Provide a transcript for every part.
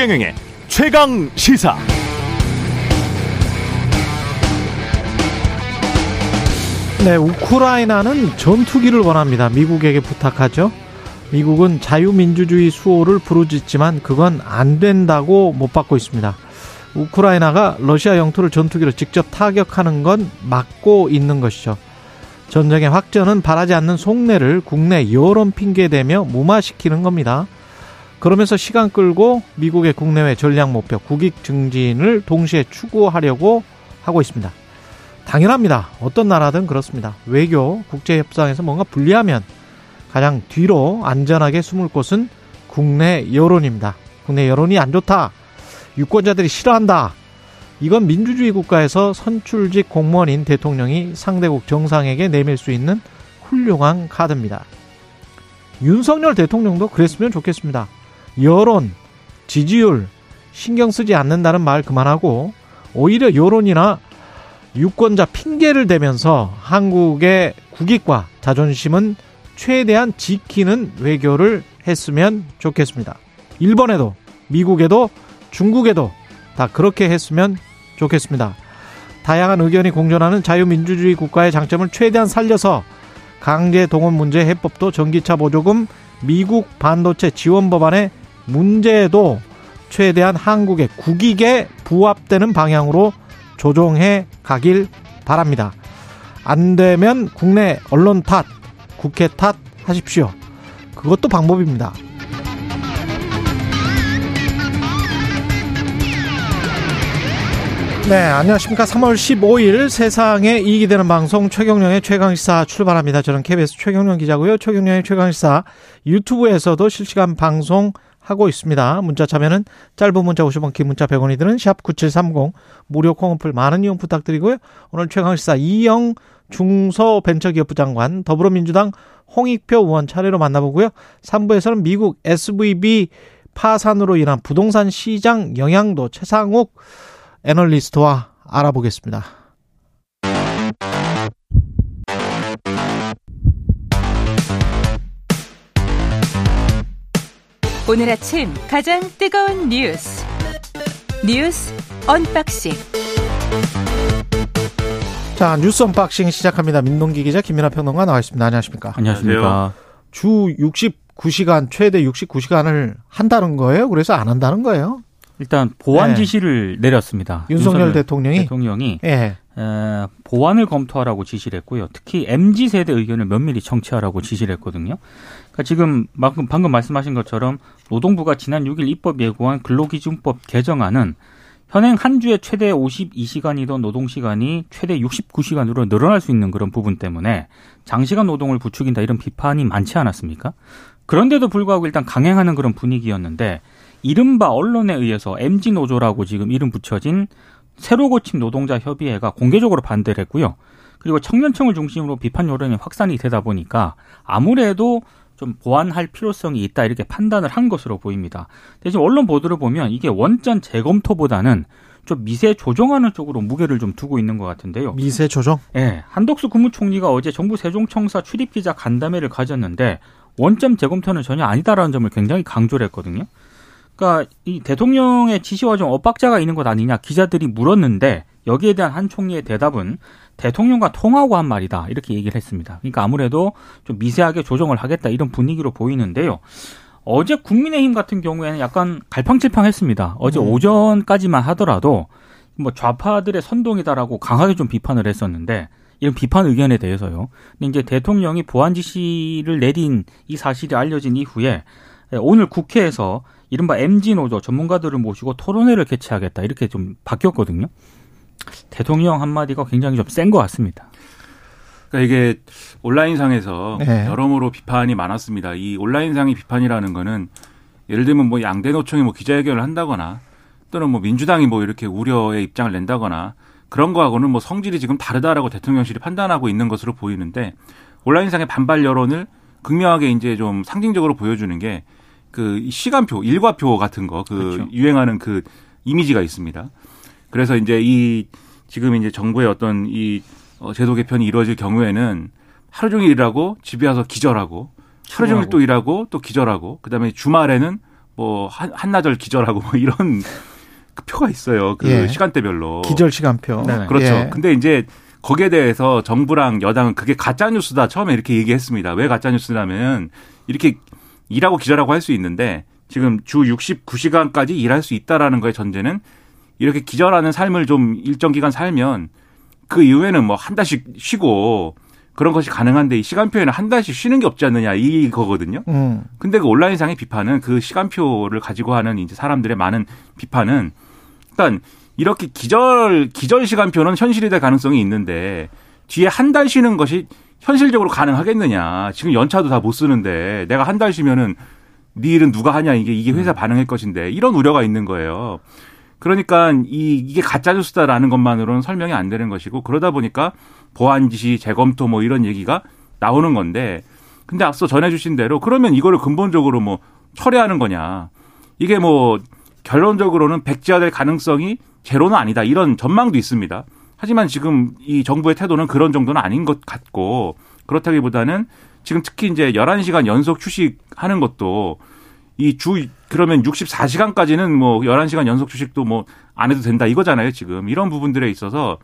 최경영의 최강 시사. 네, 우크라이나는 전투기를 원합니다. 미국에게 부탁하죠. 미국은 자유민주주의 수호를 부르짖지만 그건 안 된다고 못 받고 있습니다. 우크라이나가 러시아 영토를 전투기로 직접 타격하는 건 막고 있는 것이죠. 전쟁의 확전은 바라지 않는 속내를 국내 여론 핑계대며 무마시키는 겁니다. 그러면서 시간 끌고 미국의 국내외 전략 목표 국익 증진을 동시에 추구하려고 하고 있습니다. 당연합니다. 어떤 나라든 그렇습니다. 외교, 국제협상에서 뭔가 불리하면 가장 뒤로 안전하게 숨을 곳은 국내 여론입니다. 국내 여론이 안 좋다. 유권자들이 싫어한다. 이건 민주주의 국가에서 선출직 공무원인 대통령이 상대국 정상에게 내밀 수 있는 훌륭한 카드입니다. 윤석열 대통령도 그랬으면 좋겠습니다. 여론, 지지율, 신경 쓰지 않는다는 말 그만하고 오히려 여론이나 유권자 핑계를 대면서 한국의 국익과 자존심은 최대한 지키는 외교를 했으면 좋겠습니다. 일본에도 미국에도 중국에도 다 그렇게 했으면 좋겠습니다. 다양한 의견이 공존하는 자유민주주의 국가의 장점을 최대한 살려서 강제 동원 문제 해법도 전기차 보조금 미국 반도체 지원 법안의 문제도 최대한 한국의 국익에 부합되는 방향으로 조정해 가길 바랍니다. 안 되면 국내 언론 탓, 국회 탓 하십시오. 그것도 방법입니다. 네, 안녕하십니까. 3월 15일 세상에 이익이 되는 방송 최경령의 최강시사 출발합니다. 저는 KBS 최경령 기자고요. 최경령의 최강시사 유튜브에서도 실시간 방송 하고 있습니다. 문자 참여는 짧은 문자 50원, 긴 문자 100원이 드는 샵 9730 무료 콩어플 많은 이용 부탁드리고요. 오늘 최강시사 이영 중소벤처기업부 장관 더불어민주당 홍익표 의원 차례로 만나보고요. 3부에서는 미국 SVB 파산으로 인한 부동산 시장 영향도 채상욱 애널리스트와 알아보겠습니다. 오늘 아침 가장 뜨거운 뉴스 뉴스 unboxing 자 뉴스 unboxing 시작합니다. 민동기 기자 김민아 평론가 나와 있습니다. 안녕하십니까? 안녕하십니까? 주 69시간 최대 69시간을 한다는 거예요? 그래서 안 한다는 거예요? 일단 보완 네. 지시를 내렸습니다. 윤석열, 대통령이 대통령이 예. 에, 보완을 검토하라고 지시를 했고요. 특히 MZ 세대 의견을 면밀히 청취하라고 지시를 했거든요. 그러니까 지금 방금, 방금 말씀하신 것처럼 노동부가 지난 6일 입법 예고한 근로기준법 개정안은 현행 한 주에 최대 52시간이던 노동 시간이 최대 69시간으로 늘어날 수 있는 그런 부분 때문에 장시간 노동을 부추긴다 이런 비판이 많지 않았습니까? 그런데도 불구하고 일단 강행하는 그런 분위기였는데 이른바 언론에 의해서 MG 노조라고 지금 이름 붙여진 새로 고침 노동자 협의회가 공개적으로 반대를 했고요. 그리고 청년층을 중심으로 비판 여론이 확산이 되다 보니까 아무래도 좀 보완할 필요성이 있다 이렇게 판단을 한 것으로 보입니다. 대신 언론 보도를 보면 이게 원전 재검토보다는 좀 미세 조정하는 쪽으로 무게를 좀 두고 있는 것 같은데요. 미세 조정? 예, 한덕수 국무총리가 어제 정부 세종청사 출입 기자 간담회를 가졌는데 원점 재검토는 전혀 아니다라는 점을 굉장히 강조를 했거든요. 그러니까 이 대통령의 지시와 좀 엇박자가 있는 것 아니냐 기자들이 물었는데 여기에 대한 한 총리의 대답은 대통령과 통하고 한 말이다 이렇게 얘기를 했습니다. 그러니까 아무래도 좀 미세하게 조정을 하겠다 이런 분위기로 보이는데요. 어제 국민의힘 같은 경우에는 약간 갈팡질팡했습니다. 어제 음. 오전까지만 하더라도 뭐 좌파들의 선동이다라고 강하게 좀 비판을 했었는데 이런 비판 의견에 대해서요. 근데 이제 대통령이 보안 지시를 내린 이 사실이 알려진 이후에 오늘 국회에서 이른바 MG 노조 전문가들을 모시고 토론회를 개최하겠다 이렇게 좀 바뀌었거든요. 대통령 한마디가 굉장히 좀 센 것 같습니다. 그러니까 이게 온라인상에서 네. 여러모로 비판이 많았습니다. 이 온라인상의 비판이라는 거는 예를 들면 뭐 양대 노총이 뭐 기자회견을 한다거나 또는 뭐 민주당이 뭐 이렇게 우려의 입장을 낸다거나 그런 거하고는 뭐 성질이 지금 다르다라고 대통령실이 판단하고 있는 것으로 보이는데 온라인상의 반발 여론을 극명하게 이제 좀 상징적으로 보여주는 게 그 시간표, 일과표 같은 거, 그 그렇죠. 유행하는 그 이미지가 있습니다. 그래서 이제 이 지금 이제 정부의 어떤 이 어, 제도 개편이 이루어질 경우에는 하루 종일 일하고 집에 와서 기절하고 하루 종일. 또 일하고 또 기절하고 그다음에 주말에는 뭐 한, 한나절 기절하고 뭐 이런 그 표가 있어요. 그 예. 시간대별로. 기절 시간표. 네네. 그렇죠. 예. 근데 이제 거기에 대해서 정부랑 여당은 그게 가짜 뉴스다 처음에 이렇게 얘기했습니다. 왜 가짜 뉴스냐면 이렇게 일하고 기절하고 할 수 있는데 지금 주 69시간까지 일할 수 있다라는 거의 전제는 이렇게 기절하는 삶을 좀 일정 기간 살면 그 이후에는 뭐 한 달씩 쉬고 그런 것이 가능한데 이 시간표에는 한 달씩 쉬는 게 없지 않느냐 이거거든요. 음. 근데 그 온라인상의 비판은 그 시간표를 가지고 하는 이제 사람들의 많은 비판은 일단 이렇게 기절 기절 시간표는 현실이 될 가능성이 있는데 뒤에 한 달 쉬는 것이 현실적으로 가능하겠느냐. 지금 연차도 다 못 쓰는데 내가 한 달 쉬면은 네 일은 누가 하냐 이게 이게 회사 반응일 것인데 이런 우려가 있는 거예요. 그러니까 이 이게 가짜 뉴스다라는 것만으로는 설명이 안 되는 것이고 그러다 보니까 보안 지시 재검토 뭐 이런 얘기가 나오는 건데 근데 앞서 전해주신 대로 그러면 이거를 근본적으로 뭐 철회하는 거냐 이게 뭐 결론적으로는 백지화될 가능성이 제로는 아니다 이런 전망도 있습니다. 하지만 지금 이 정부의 태도는 그런 정도는 아닌 것 같고 그렇다기보다는 지금 특히 이제 11시간 연속 휴식하는 것도 이 주 그러면 64시간까지는 뭐 11시간 연속 휴식도 뭐 안 해도 된다 이거잖아요, 지금. 이런 부분들에 있어서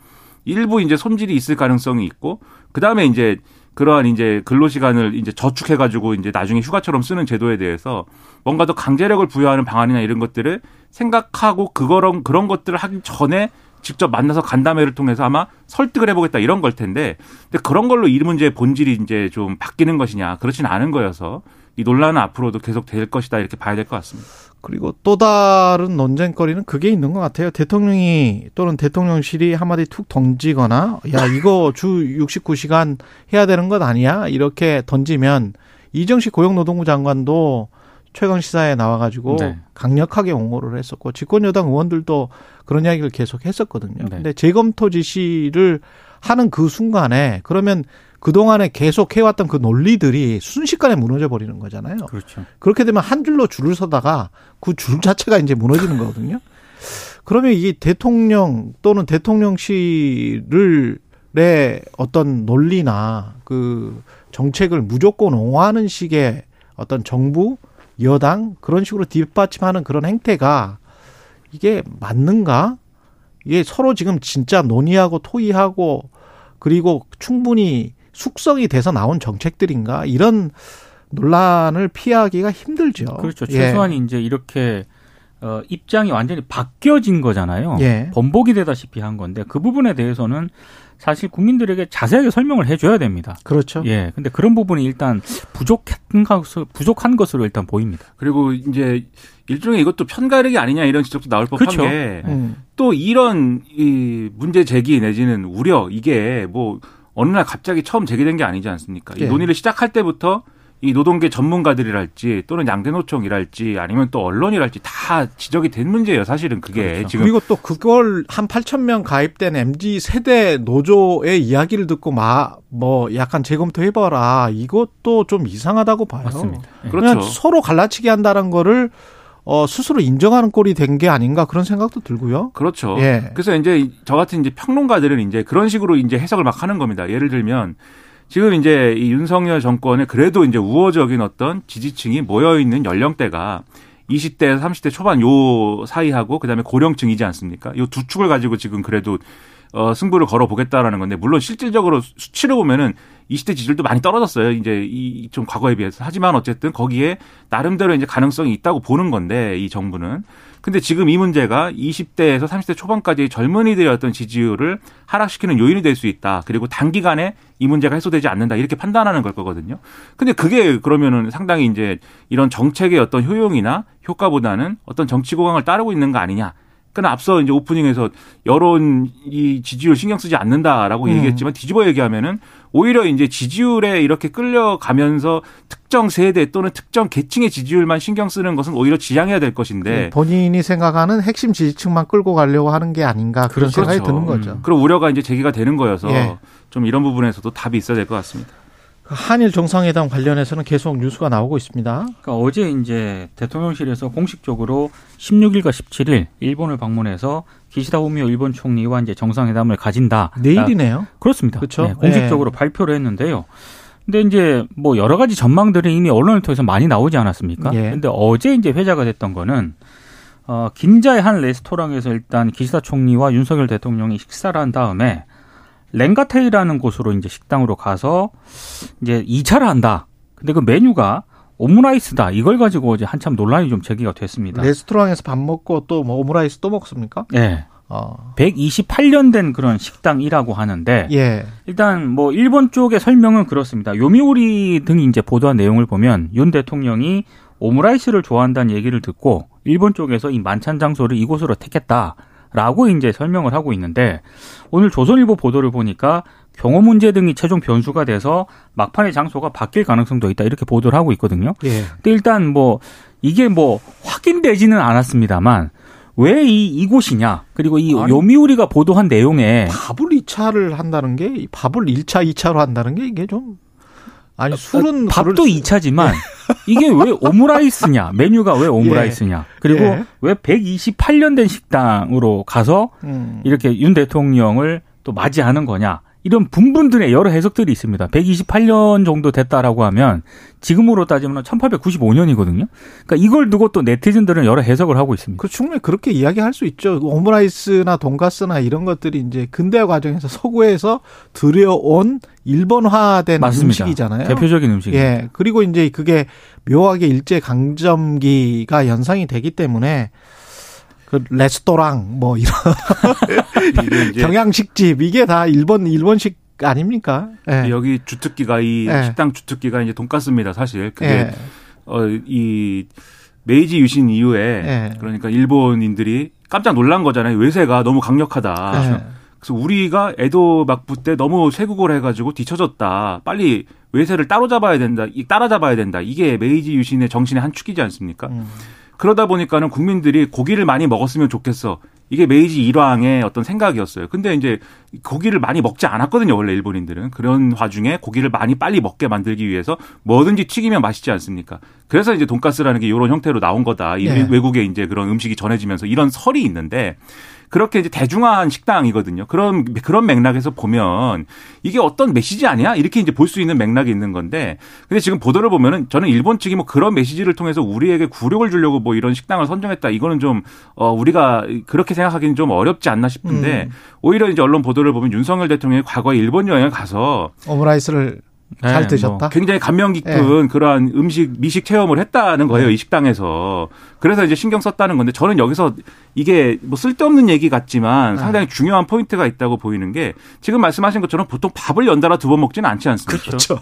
일부 이제 손질이 있을 가능성이 있고 그다음에 이제 그러한 이제 근로 시간을 이제 저축해 가지고 이제 나중에 휴가처럼 쓰는 제도에 대해서 뭔가 더 강제력을 부여하는 방안이나 이런 것들을 생각하고 그거런 그런 것들을 하기 전에 직접 만나서 간담회를 통해서 아마 설득을 해보겠다 이런 걸 텐데 근데 그런 걸로 이 문제의 본질이 이제 좀 바뀌는 것이냐 그렇지는 않은 거여서 이 논란은 앞으로도 계속 될 것이다 이렇게 봐야 될 것 같습니다. 그리고 또 다른 논쟁거리는 그게 있는 것 같아요. 대통령이 또는 대통령실이 한마디 툭 던지거나 야 이거 주 69시간 해야 되는 것 아니야? 이렇게 던지면 이정식 고용노동부 장관도 최강 시사에 나와가지고 네. 강력하게 옹호를 했었고 집권 여당 의원들도 그런 이야기를 계속 했었거든요. 네. 근데 재검토 지시를 하는 그 순간에 그러면 그 동안에 계속 해왔던 그 논리들이 순식간에 무너져 버리는 거잖아요. 그렇죠. 그렇게 되면 한 줄로 줄을 서다가 그 줄 자체가 이제 무너지는 거거든요. 그러면 이 대통령 또는 대통령실의 어떤 논리나 그 정책을 무조건 옹호하는 식의 어떤 정부, 여당 그런 식으로 뒷받침하는 그런 행태가 이게 맞는가? 이게 서로 지금 진짜 논의하고 토의하고 그리고 충분히 숙성이 돼서 나온 정책들인가? 이런 논란을 피하기가 힘들죠. 그렇죠. 예. 최소한 이제 이렇게 어, 입장이 완전히 바뀌어진 거잖아요. 예. 번복이 되다시피 한 건데 그 부분에 대해서는 사실 국민들에게 자세하게 설명을 해줘야 됩니다. 그렇죠. 예. 근데 그런 부분이 일단 부족한 것을 부족한 것으로 일단 보입니다. 그리고 이제 일종의 이것도 편가르기 아니냐 이런 지적도 나올 법한 그렇죠. 게또 음. 이런 이 문제 제기 내지는 우려 이게 뭐 어느 날 갑자기 처음 제기된 게 아니지 않습니까? 이 예. 논의를 시작할 때부터 이 노동계 전문가들이랄지 또는 양대노총이랄지 아니면 또 언론이랄지 다 지적이 된 문제예요. 사실은 그게 그렇죠. 지금 그리고 또 그걸 한 8천 명 가입된 MZ 세대 노조의 이야기를 듣고 막 뭐 약간 재검토 해봐라 이것도 좀 이상하다고 봐요. 맞습니다. 예. 그렇죠. 그냥 서로 갈라치기 한다는 거를 어 스스로 인정하는 꼴이 된 게 아닌가 그런 생각도 들고요. 그렇죠. 예. 그래서 이제 저 같은 이제 평론가들은 이제 그런 식으로 이제 해석을 막 하는 겁니다. 예를 들면 지금 이제 이 윤석열 정권에 그래도 이제 우호적인 어떤 지지층이 모여 있는 연령대가 20대에서 30대 초반 요 사이하고 그다음에 고령층이지 않습니까? 요 두 축을 가지고 지금 그래도 어 승부를 걸어 보겠다라는 건데 물론 실질적으로 수치를 보면은 20대 지지율도 많이 떨어졌어요. 이제 이 좀 과거에 비해서. 하지만 어쨌든 거기에 나름대로 이제 가능성이 있다고 보는 건데 이 정부는. 근데 지금 이 문제가 20대에서 30대 초반까지 젊은이들의 어떤 지지율을 하락시키는 요인이 될 수 있다. 그리고 단기간에 이 문제가 해소되지 않는다. 이렇게 판단하는 걸 거거든요. 근데 그게 그러면은 상당히 이제 이런 정책의 어떤 효용이나 효과보다는 어떤 정치 고강을 따르고 있는 거 아니냐. 그러나 앞서 이제 오프닝에서 여론 이 지지율 신경 쓰지 않는다라고 음. 얘기했지만 뒤집어 얘기하면은 오히려 이제 지지율에 이렇게 끌려가면서 특정 세대 또는 특정 계층의 지지율만 신경 쓰는 것은 오히려 지양해야 될 것인데 본인이 생각하는 핵심 지지층만 끌고 가려고 하는 게 아닌가 그런 그렇죠. 생각이 드는 거죠. 그런 우려가 이제 제기가 되는 거여서 예. 좀 이런 부분에서도 답이 있어야 될 것 같습니다. 그 한일 정상회담 관련해서는 계속 뉴스가 나오고 있습니다. 그러니까 어제 이제 대통령실에서 공식적으로 16일과 17일 일본을 방문해서 기시다 후미오 일본 총리와 이제 정상회담을 가진다. 내일이네요. 그렇습니다. 그렇죠. 네, 공식적으로 발표를 했는데요. 근데 이제 뭐 여러 가지 전망들이 이미 언론을 통해서 많이 나오지 않았습니까? 예. 근데 어제 이제 회자가 됐던 거는 어 긴자의 한 레스토랑에서 일단 기시다 총리와 윤석열 대통령이 식사를 한 다음에 렌가테이라는 곳으로 이제 식당으로 가서 이제 2차를 한다. 근데 그 메뉴가 오므라이스다. 이걸 가지고 이제 한참 논란이 좀 제기가 됐습니다. 레스토랑에서 밥 먹고 또 뭐 오므라이스 또 먹습니까? 네. 어. 128년 된 그런 식당이라고 하는데 예. 일단 뭐 일본 쪽의 설명은 그렇습니다. 요미우리 등이 이제 보도한 내용을 보면 윤 대통령이 오므라이스를 좋아한다는 얘기를 듣고 일본 쪽에서 이 만찬 장소를 이곳으로 택했다 라고 이제 설명을 하고 있는데 오늘 조선일보 보도를 보니까 경호 문제 등이 최종 변수가 돼서 막판의 장소가 바뀔 가능성도 있다 이렇게 보도를 하고 있거든요. 예. 근데 일단 뭐 이게 뭐 확인되지는 않았습니다만 왜 이 이곳이냐 그리고 이 아니. 요미우리가 보도한 내용에 밥을 2차를 한다는 게, 이 밥을 1차, 2차로 한다는 게 이게 좀, 아니, 술은. 밥도 그럴 수- 2차지만 이게 왜 오므라이스냐 메뉴가 왜 오므라이스냐 그리고 예. 왜 128년 된 식당으로 가서 음. 이렇게 윤 대통령을 또 맞이하는 거냐 이런 분분들의 여러 해석들이 있습니다. 128년 정도 됐다라고 하면 지금으로 따지면 1895년이거든요. 그러니까 이걸 두고 또 네티즌들은 여러 해석을 하고 있습니다. 그 충분히 그렇게 이야기할 수 있죠. 오므라이스나 돈가스나 이런 것들이 이제 근대화 과정에서 서구에서 들여온 일본화된 맞습니다. 음식이잖아요. 대표적인 음식이에요. 예. 그리고 이제 그게 묘하게 일제 강점기가 연상이 되기 때문에 그 레스토랑 뭐 이런 경양식집 이게 다 일본 일본식 아닙니까? 예. 여기 주특기가 이 예. 식당 주특기가 이제 돈가스입니다. 사실 그게 예. 어이 메이지 유신 이후에 예. 그러니까 일본인들이 깜짝 놀란 거잖아요. 외세가 너무 강력하다. 예. 그래서 우리가 에도 막부 때 너무 쇄국을 해가지고 뒤처졌다. 빨리 외세를 따로 잡아야 된다. 이 따라잡아야 된다. 이게 메이지 유신의 정신의 한 축이지 않습니까? 음. 그러다 보니까는 국민들이 고기를 많이 먹었으면 좋겠어. 이게 메이지 일왕의 어떤 생각이었어요. 근데 이제 고기를 많이 먹지 않았거든요. 원래 일본인들은. 그런 와중에 고기를 많이 빨리 먹게 만들기 위해서 뭐든지 튀기면 맛있지 않습니까? 그래서 이제 돈가스라는 게 이런 형태로 나온 거다. 이 네. 외국에 이제 그런 음식이 전해지면서 이런 설이 있는데 그렇게 이제 대중화한 식당이거든요. 그런 그런 맥락에서 보면 이게 어떤 메시지 아니야? 이렇게 이제 볼 수 있는 맥락이 있는 건데, 근데 지금 보도를 보면은 저는 일본 측이 뭐 그런 메시지를 통해서 우리에게 굴욕을 주려고 뭐 이런 식당을 선정했다. 이거는 좀 어, 우리가 그렇게 생각하기는 좀 어렵지 않나 싶은데 음. 오히려 이제 언론 보도를 보면 윤석열 대통령이 과거에 일본 여행을 가서 오므라이스를 네, 잘뭐 드셨다. 굉장히 감명 깊은 그러한 음식 미식 체험을 했다는 거예요 이 식당에서 그래서 이제 신경 썼다는 건데 저는 여기서 이게 뭐 쓸데없는 얘기 같지만 네. 상당히 중요한 포인트가 있다고 보이는 게 지금 말씀하신 것처럼 보통 밥을 연달아 두 번 먹지는 않지 않습니까? 그렇죠.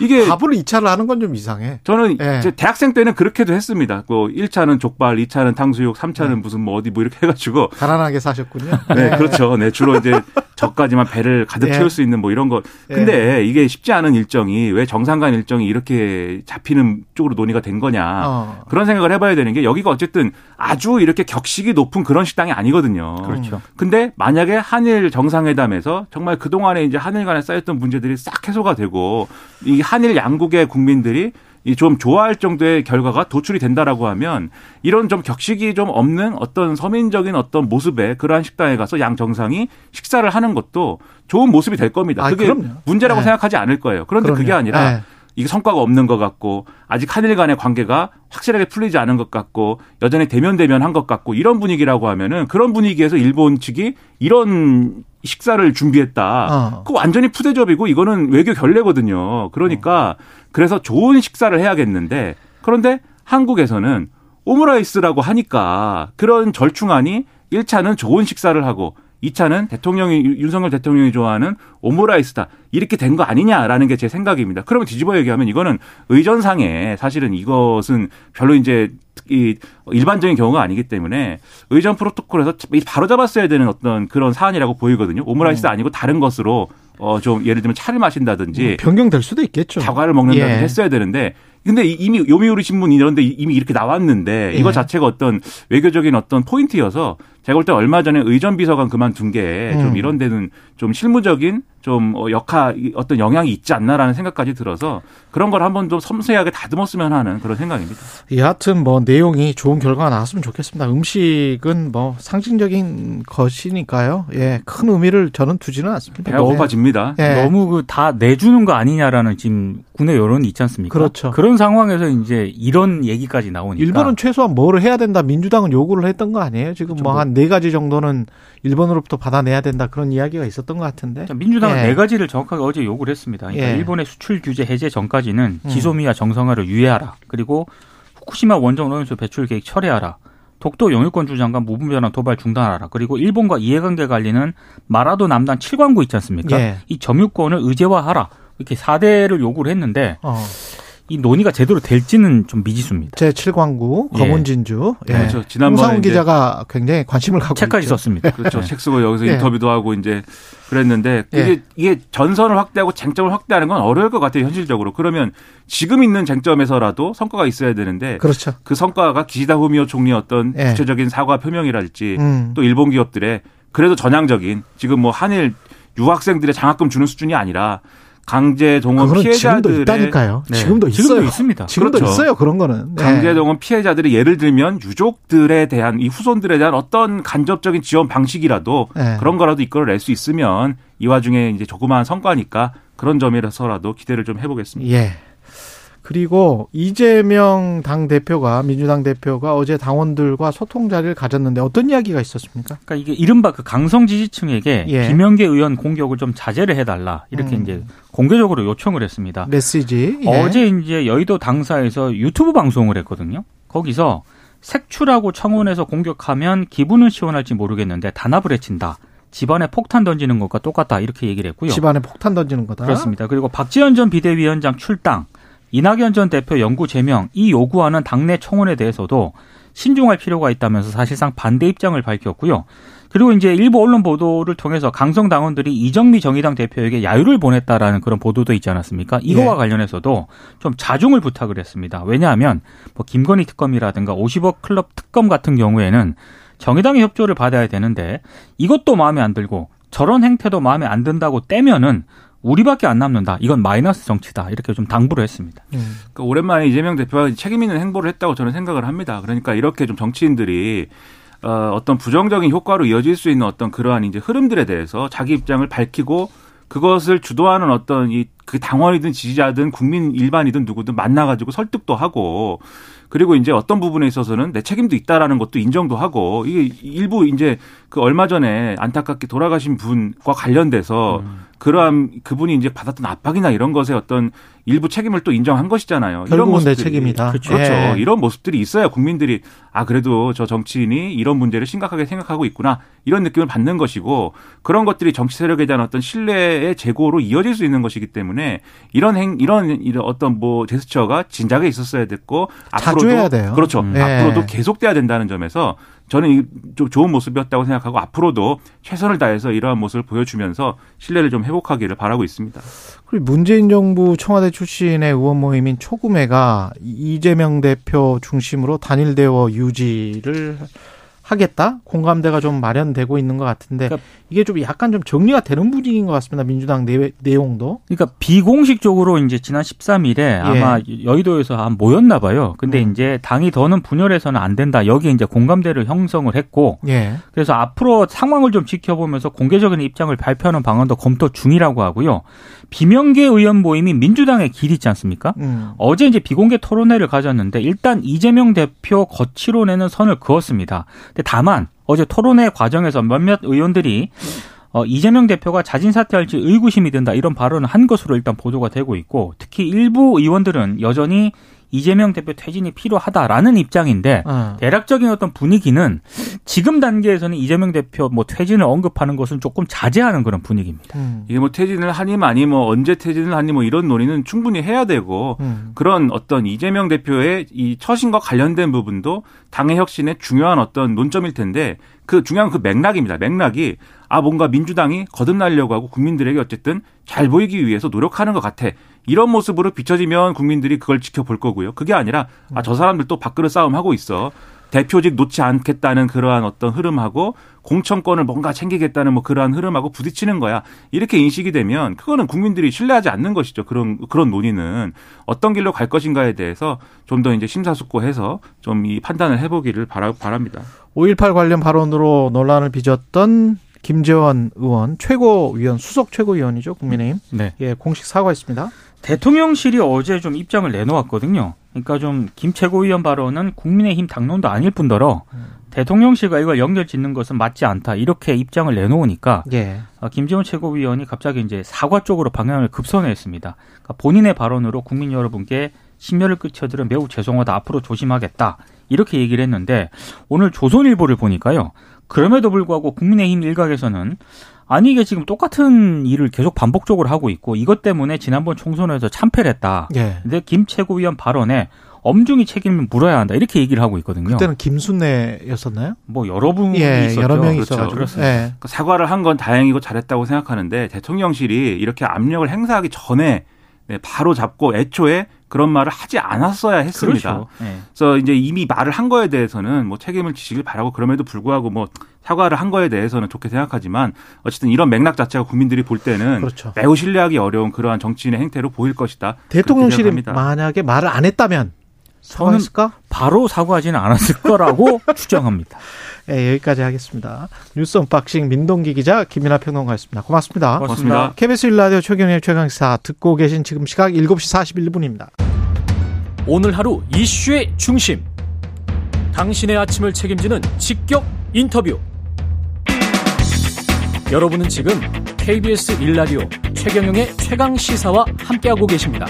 이게 밥을 2차를 하는 건 좀 이상해. 저는 예. 이제 대학생 때는 그렇게도 했습니다. 뭐 1차는 족발, 2차는 탕수육, 3차는 네. 무슨 뭐 어디 뭐 이렇게 해 가지고 가난하게 사셨군요. 네, 그렇죠. 네, 주로 이제 저까지만 배를 가득 예. 채울 수 있는 뭐 이런 거. 근데 이게 쉽지 않은 일정이 왜 정상 간 일정이 이렇게 잡히는 쪽으로 논의가 된 거냐. 어. 그런 생각을 해 봐야 되는 게 여기가 어쨌든 아주 이렇게 격식이 높은 그런 식당이 아니거든요. 그렇죠. 근데 만약에 한일 정상회담에서 정말 그동안에 이제 한일 간에 쌓였던 문제들이 싹 해소가 되고 이 한일 양국의 국민들이 이좀 좋아할 정도의 결과가 도출이 된다라고 하면 이런 좀 격식이 좀 없는 어떤 서민적인 어떤 모습의 그러한 식당에 가서 양 정상이 식사를 하는 것도 좋은 모습이 될 겁니다. 아, 그게 그럼요. 문제라고 네. 생각하지 않을 거예요. 그런데 그게 그럼요. 아니라 네. 이게 성과가 없는 것 같고 아직 한일 간의 관계가 확실하게 풀리지 않은 것 같고 여전히 대면 대면 한 것 같고 이런 분위기라고 하면은 그런 분위기에서 일본 측이 이런 식사를 준비했다. 어. 그 완전히 푸대접이고 이거는 외교 결례거든요. 그러니까 그래서 좋은 식사를 해야겠는데 그런데 한국에서는 오므라이스라고 하니까 그런 절충안이 1차는 좋은 식사를 하고 2차는 대통령이 윤석열 대통령이 좋아하는 오므라이스다. 이렇게 된 거 아니냐라는 게 제 생각입니다. 그러면 뒤집어 얘기하면 이거는 의전상에 사실은 이것은 별로 이제 이 일반적인 경우가 아니기 때문에 의전 프로토콜에서 바로 잡았어야 되는 어떤 그런 사안이라고 보이거든요. 오므라이스 아니고 다른 것으로 어 좀 예를 들면 차를 마신다든지 변경될 수도 있겠죠. 사과를 먹는다든지 예. 했어야 되는데 근데 이미 요미우리 신문 이런데 이미 이렇게 나왔는데 이거 예. 자체가 어떤 외교적인 어떤 포인트여서 제가 볼 때 얼마 전에 의전 비서관 그만둔 게좀 음. 이런 데는 좀 실무적인 좀 어, 역할 어떤 영향이 있지 않나라는 생각까지 들어서 그런 걸 한번 좀 섬세하게 다듬었으면 하는 그런 생각입니다. 여하튼 뭐 내용이 좋은 결과가 나왔으면 좋겠습니다. 음식은 뭐 상징적인 것이니까요. 예, 큰 의미를 저는 두지는 않습니다. 배가 고파집니다. 예. 너무 그 다 내주는 거 아니냐라는 지금 국내 여론이 있지 않습니까? 그렇죠. 그런 상황에서 이제 이런 얘기까지 나오니까 일본은 최소한 뭐를 해야 된다. 민주당은 요구를 했던 거 아니에요? 지금 뭐한 네 가지 정도는 일본으로부터 받아내야 된다. 그런 이야기가 있었던 것 같은데. 자, 민주당은 예. 네 가지를 정확하게 어제 요구를 했습니다. 그러니까 예. 일본의 수출 규제 해제 전까지는 음. 지소미아 정상화를 유예하라. 그리고 후쿠시마 원전 오염수 배출 계획 철회하라. 독도 영유권 주장과 무분별한 도발 중단하라. 그리고 일본과 이해관계 관리는 마라도 남단 7광구 있지 않습니까? 예. 이 점유권을 의제화하라. 이렇게 4대를 요구를 했는데 어, 이 논의가 제대로 될지는 좀 미지수입니다. 제 7광구 예. 검은 진주. 예. 그렇죠. 지난번에 홍상훈 이제 기자가 굉장히 관심을 갖고 책까지 있죠. 썼습니다. 그렇죠. 책 쓰고 여기서 예. 인터뷰도 하고 이제 그랬는데 예. 이게 이게 전선을 확대하고 쟁점을 확대하는 건 어려울 것 같아요 현실적으로. 그러면 지금 있는 쟁점에서라도 성과가 있어야 되는데 그렇죠. 그 성과가 기시다 후미오 총리의 어떤 예. 구체적인 사과 표명이랄지 음. 또 일본 기업들의 그래도 전향적인 지금 뭐 한일 유학생들의 장학금 주는 수준이 아니라 강제 동원 피해자들의 있다니까요. 네. 지금도 있어요. 지금도 있습니다. 지금도 그렇죠. 있어요. 그런 거는. 네. 강제 동원 피해자들이 예를 들면 유족들에 대한 이 후손들에 대한 어떤 간접적인 지원 방식이라도 네. 그런 거라도 이끌어낼 수 있으면 이 와중에 이제 조그마한 성과니까 그런 점에서라도 기대를 좀 해보겠습니다. 예. 그리고 이재명 당 대표가 민주당 대표가 어제 당원들과 소통 자리를 가졌는데 어떤 이야기가 있었습니까? 그러니까 이게 이른바 그 강성 지지층에게 예. 김영계 의원 공격을 좀 자제를 해달라 이렇게 음. 이제 공개적으로 요청을 했습니다. 메시지. 예. 어제 이제 여의도 당사에서 유튜브 방송을 했거든요. 거기서 색출하고 청원에서 공격하면 기분은 시원할지 모르겠는데 단합을 해친다. 집안에 폭탄 던지는 것과 똑같다 이렇게 얘기를 했고요. 집안에 폭탄 던지는 거다. 그렇습니다. 그리고 박지원 전 비대위원장 출당, 이낙연 전 대표 연구 제명 이 요구하는 당내 청원에 대해서도 신중할 필요가 있다면서 사실상 반대 입장을 밝혔고요. 그리고 이제 일부 언론 보도를 통해서 강성 당원들이 이정미 정의당 대표에게 야유를 보냈다라는 그런 보도도 있지 않았습니까? 이거와 예. 관련해서도 좀 자중을 부탁을 했습니다. 왜냐하면 뭐 김건희 특검이라든가 50억 클럽 특검 같은 경우에는 정의당의 협조를 받아야 되는데 이것도 마음에 안 들고 저런 행태도 마음에 안 든다고 떼면은 우리밖에 안 남는다. 이건 마이너스 정치다. 이렇게 좀 당부를 했습니다. 음. 그러니까 오랜만에 이재명 대표가 책임 있는 행보를 했다고 저는 생각을 합니다. 그러니까 이렇게 좀 정치인들이 어, 어떤 부정적인 효과로 이어질 수 있는 어떤 그러한 이제 흐름들에 대해서 자기 입장을 밝히고 그것을 주도하는 어떤 이 그 당원이든 지지자든 국민 일반이든 누구든 만나가지고 설득도 하고 그리고 이제 어떤 부분에 있어서는 내 책임도 있다라는 것도 인정도 하고 이게 일부 이제 그 얼마 전에 안타깝게 돌아가신 분과 관련돼서 그러한 그분이 이제 받았던 압박이나 이런 것에 어떤 일부 책임을 또 인정한 것이잖아요. 이런 모습들이. 책임이다. 그렇죠. 예. 이런 모습들이 있어야 국민들이 아 그래도 저 정치인이 이런 문제를 심각하게 생각하고 있구나 이런 느낌을 받는 것이고 그런 것들이 정치 세력에 대한 어떤 신뢰의 재고로 이어질 수 있는 것이기 때문에 이런 행 이런 이런 어떤 뭐 제스처가 진작에 있었어야 됐고 자주 해야 돼요. 그렇죠. 음. 예. 앞으로도 계속돼야 된다는 점에서 저는 이좀 좋은 모습이었다고 생각하고 앞으로도 최선을 다해서 이러한 모습을 보여주면서 신뢰를 좀 회복하기를 바라고 있습니다. 그리고 문재인 정부 청와대 출신의 의원 모임인 초구매가 이재명 대표 중심으로 단일 대화 유지를 하겠다 공감대가 좀 마련되고 있는 것 같은데 그러니까 이게 좀 약간 좀 정리가 되는 분위기인 것 같습니다 민주당 내, 내용도 그러니까 비공식적으로 이제 지난 13일에 아마 여의도에서 한 모였나 봐요. 근데 예. 음. 이제 당이 더는 분열해서는 안 된다. 여기에 이제 공감대를 형성을 했고 예 그래서 앞으로 상황을 좀 지켜보면서 공개적인 입장을 발표하는 방안도 검토 중이라고 하고요. 비명계 의원 모임이 민주당의 길 있지 않습니까? 음. 어제 이제 비공개 토론회를 가졌는데 일단 이재명 대표 거치로 내는 선을 그었습니다. 근데 다만 어제 토론회 과정에서 몇몇 의원들이 어, 이재명 대표가 자진 사퇴할지 의구심이 든다 이런 발언을 한 것으로 일단 보도가 되고 있고 특히 일부 의원들은 여전히 이재명 대표 퇴진이 필요하다라는 입장인데 어. 대략적인 어떤 분위기는 지금 단계에서는 이재명 대표 뭐 퇴진을 언급하는 것은 조금 자제하는 그런 분위기입니다. 음. 이게 뭐 퇴진을 하니 마니 뭐 언제 퇴진을 하니 뭐 이런 논의는 충분히 해야 되고 음. 그런 어떤 이재명 대표의 이 처신과 관련된 부분도 당의 혁신의 중요한 어떤 논점일 텐데 그 중요한 그 맥락입니다. 맥락이 아 뭔가 민주당이 거듭나려고 하고 국민들에게 어쨌든 잘 보이기 위해서 노력하는 것 같아. 이런 모습으로 비춰지면 국민들이 그걸 지켜볼 거고요. 그게 아니라 아 저 사람들 또 밥그릇 싸움 하고 있어. 대표직 놓지 않겠다는 그러한 어떤 흐름하고 공천권을 뭔가 챙기겠다는 뭐 그러한 흐름하고 부딪히는 거야. 이렇게 인식이 되면 그거는 국민들이 신뢰하지 않는 것이죠. 그런 그런 논의는 어떤 길로 갈 것인가에 대해서 좀 더 이제 심사숙고해서 좀 이 판단을 해보기를 바라, 바랍니다. 5.18 관련 발언으로 논란을 빚었던 김재원 의원 최고위원 수석 최고위원이죠 국민의힘 네. 예 공식 사과했습니다. 대통령실이 어제 좀 입장을 내놓았거든요. 그러니까 좀 김 최고위원 발언은 국민의힘 당론도 아닐 뿐더러 대통령실과 이걸 연결 짓는 것은 맞지 않다. 이렇게 입장을 내놓으니까 예. 아, 김재원 최고위원이 갑자기 이제 사과 쪽으로 방향을 급선회했습니다. 그러니까 본인의 발언으로 국민 여러분께 심려를 끼쳐드려 매우 죄송하다. 앞으로 조심하겠다. 이렇게 얘기를 했는데 오늘 조선일보를 보니까요. 그럼에도 불구하고 국민의힘 일각에서는 아니 이게 지금 똑같은 일을 계속 반복적으로 하고 있고 이것 때문에 지난번 총선에서 참패를 했다. 예. 근데 김 최고위원 발언에 엄중히 책임을 물어야 한다. 이렇게 얘기를 하고 있거든요. 그때는 김순례였었나요? 뭐 여러 분이 예, 있었죠. 여러 명이 그렇죠. 있어가지고. 그렇습니다. 예. 그러니까 사과를 한 건 다행이고 잘했다고 생각하는데 대통령실이 이렇게 압력을 행사하기 전에 네, 바로 잡고 애초에 그런 말을 하지 않았어야 했습니다. 그렇죠. 예. 그래서 이제 이미 말을 한 거에 대해서는 뭐 책임을 지시길 바라고 그럼에도 불구하고 뭐 사과를 한 거에 대해서는 좋게 생각하지만 어쨌든 이런 맥락 자체가 국민들이 볼 때는 그렇죠. 매우 신뢰하기 어려운 그러한 정치인의 행태로 보일 것이다. 대통령실이. 만약에 말을 안 했다면 사과했을까? 바로 사과하지는 않았을 거라고 추정합니다. 예, 여기까지 하겠습니다. 뉴스 unboxing 민동기 기자 김민아 평론가였습니다. 고맙습니다. 고맙습니다. KBS 1라디오 최경영의 최강시사 듣고 계신 지금 시각 7시 41분입니다. 오늘 하루 이슈의 중심. 당신의 아침을 책임지는 직격 인터뷰. 여러분은 지금 KBS 1라디오 최경영의 최강 시사와 함께하고 계십니다.